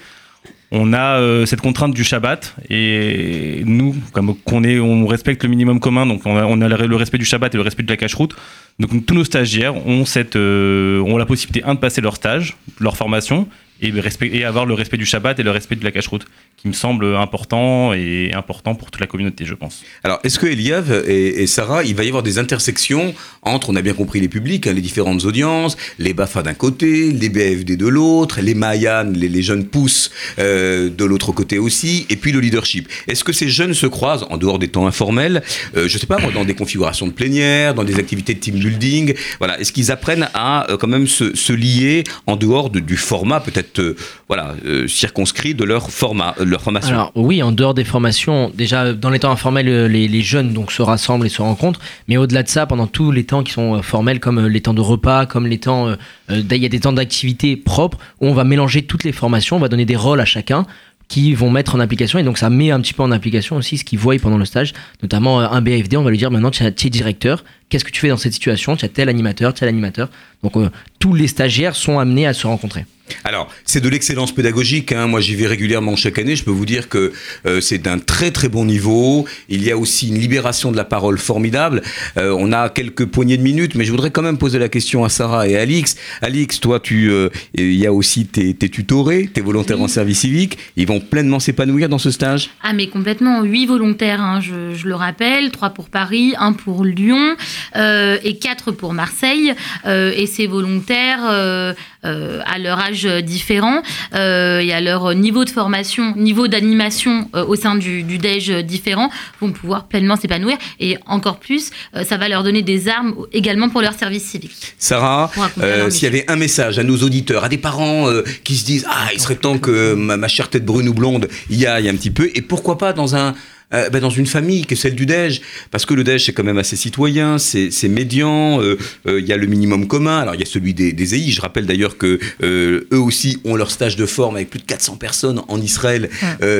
Speaker 10: on a euh, cette contrainte du Shabbat et nous, comme on respecte le minimum commun, donc on a, le respect du Shabbat et le respect de la cache-route. Donc tous nos stagiaires ont euh, ont la possibilité un de passer leur stage, leur formation et, et avoir le respect du Shabbat et le respect de la cache-route, qui me semble important et important pour toute la communauté, je pense.
Speaker 4: Alors, est-ce que Eliav et, Sarah, il va y avoir des intersections entre, on a bien compris les publics, hein, les différentes audiences, les BAFA d'un côté, les BFD de l'autre, les Mayan, les, jeunes pousses euh, de l'autre côté aussi, et puis le leadership. Est-ce que ces jeunes se croisent en dehors des temps informels, euh, je sais pas, dans des configurations de plénière, dans des activités de team building, voilà, est-ce qu'ils apprennent à euh, quand même se, lier en dehors de- du format peut-être, euh, voilà, euh, circonscrit de leur format, leur formation.
Speaker 11: Oui, en dehors des formations, déjà dans les temps informels, euh, les, jeunes donc se rassemblent et se rencontrent, mais au-delà de ça, pendant tous les temps qui sont formels, comme les temps de repas, comme les temps, il y a des temps d'activité propres où on va mélanger toutes les formations, on va donner des rôles à chacun qui vont mettre en application. Et donc ça met un petit peu en application aussi ce qu'ils voient pendant le stage. Notamment un BFD on va lui dire maintenant tu es directeur qu'est-ce que tu fais dans cette situation? Tu as tel animateur tel animateur donc euh, tous les stagiaires sont amenés à se rencontrer
Speaker 4: Alors, c'est de l'excellence pédagogique. hein. Moi, j'y vais régulièrement chaque année. Je peux vous dire que euh, c'est d'un très très bon niveau. Il y a aussi une libération de la parole formidable. Euh, on a quelques poignées de minutes, mais je voudrais quand même poser la question à Sarah et à Alix. Alix, toi, tu, euh, il y a aussi tes, tes tutorés, tes volontaires en service civique. Ils vont pleinement s'épanouir dans ce stage?
Speaker 6: Ah mais complètement, huit volontaires, hein, je, je le rappelle, trois pour Paris, un pour Lyon euh, et quatre pour Marseille. Euh, et ces volontaires, euh, euh, à leur âge différent euh, et à leur niveau de formation, niveau d'animation euh, au sein du, du DEJ différent, vont pouvoir pleinement s'épanouir. Et encore plus, euh, ça va leur donner des armes également pour leur service civique.
Speaker 4: Sarah, euh, s'il y avait un message à nos auditeurs, à des parents euh, qui se disent Ah, il serait temps que ma, ma chère tête brune ou blonde y aille un petit peu, et pourquoi pas dans un. Euh, ben, dans une famille que celle du DEJ, parce que le DEJ c'est quand même assez citoyen, c'est médian, euh, euh, il y a le minimum commun, alors il y a celui des, des EI, je rappelle d'ailleurs que eux aussi ont leur stage de forme avec plus de 400 personnes en Israël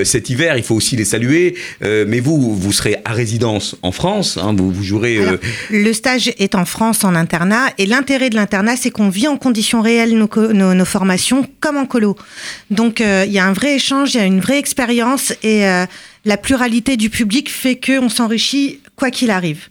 Speaker 4: cet hiver, il faut aussi les saluer, mais vous, vous serez à résidence en France, hein, vous, vous jouerez...
Speaker 9: Alors, le stage est en France en internat. Et l'intérêt de l'internat, c'est qu'on vit en conditions réelles nos, nos, nos formations comme en colo. Donc il y a un vrai échange, il y a une vraie expérience. Et la pluralité du public fait qu'on s'enrichit quoi qu'il arrive.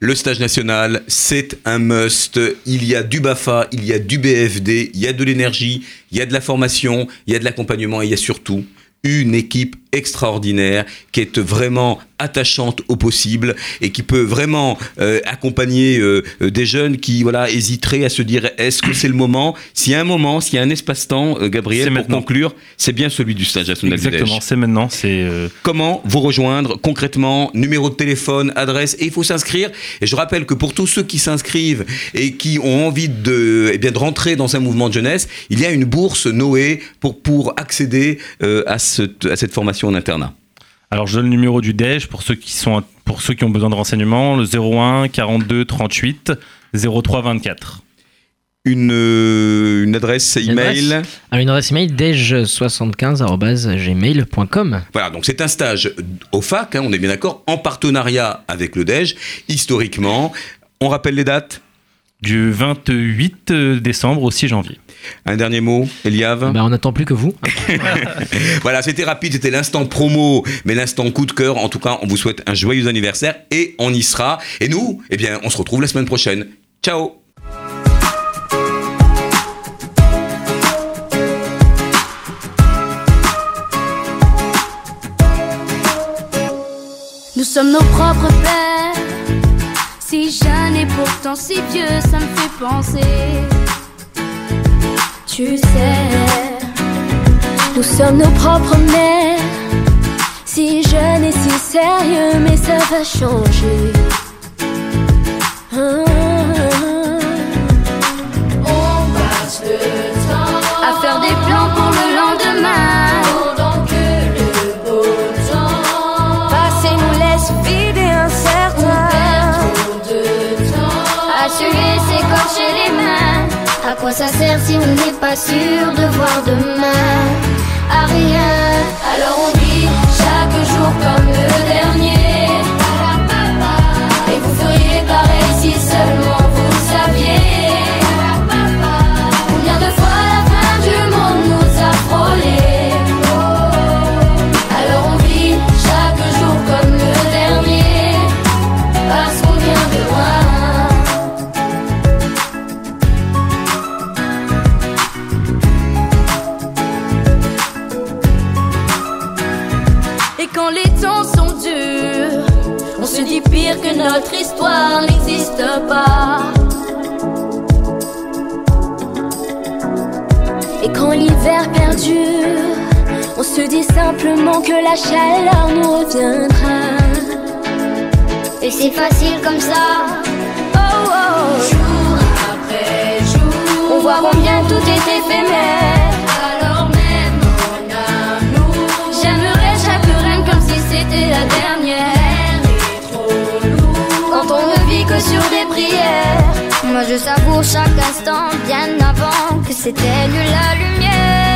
Speaker 4: Le stage national, c'est un must. Il y a du BAFA, il y a du BFD, il y a de l'énergie, il y a de la formation, il y a de l'accompagnement et il y a surtout une équipe extraordinaire qui est vraiment attachante au possible et qui peut vraiment euh, accompagner euh, euh, des jeunes qui voilà hésiteraient à se dire est-ce que c'est le moment? S'il y a un moment, s'il y a un espace-temps, euh, Gabriel, pour
Speaker 10: maintenant.
Speaker 4: conclure, c'est bien celui du stage du
Speaker 10: Exactement, c'est maintenant. C'est
Speaker 4: Comment vous rejoindre concrètement Numéro de téléphone, adresse, et il faut s'inscrire. Et je rappelle que pour tous ceux qui s'inscrivent et qui ont envie de, eh bien, de rentrer dans un mouvement de jeunesse, il y a une bourse Noé pour, pour accéder à, à cette formation en internat.
Speaker 10: Alors je donne le numéro du DEJ pour ceux qui sont pour ceux qui ont besoin de renseignements, le 01 42 38 03 24.
Speaker 4: Une, une adresse
Speaker 11: Une
Speaker 4: email.
Speaker 11: adresse Alors, une adresse email dej75.gmail.com.
Speaker 4: Voilà, donc c'est un stage au fac, hein, on est bien d'accord, en partenariat avec le DEJ, historiquement. On rappelle les dates
Speaker 10: Du 28 décembre au 6 janvier.
Speaker 4: Un dernier mot, Eliav
Speaker 11: ben, On n'attend plus que vous.
Speaker 4: voilà, c'était rapide, c'était l'instant promo, mais l'instant coup de cœur. En tout cas, on vous souhaite un joyeux anniversaire et on y sera. Et nous, eh bien, on se retrouve la semaine prochaine. Ciao
Speaker 2: Nous sommes nos propres pères, si jeunes pourtant si vieux, ça me fait penser tu sais, nous sommes nos propres mères. Si jeune et si sérieux, mais ça va changer. Hein? quoi ça sert si on n'est pas sûr de voir demain? À rien,
Speaker 12: alors
Speaker 2: que notre histoire n'existe pas. Et quand l'hiver perdure, on se dit simplement que la chaleur nous reviendra. Et c'est facile comme ça. Oh, oh.
Speaker 12: Jour après jour,
Speaker 2: on voit combien tout est éphémère.
Speaker 12: Alors même mon amour,
Speaker 2: j'aimerais chaque reine comme si c'était la dernière. Moi je savoure chaque instant bien avant que c'était s'éteigne la lumière.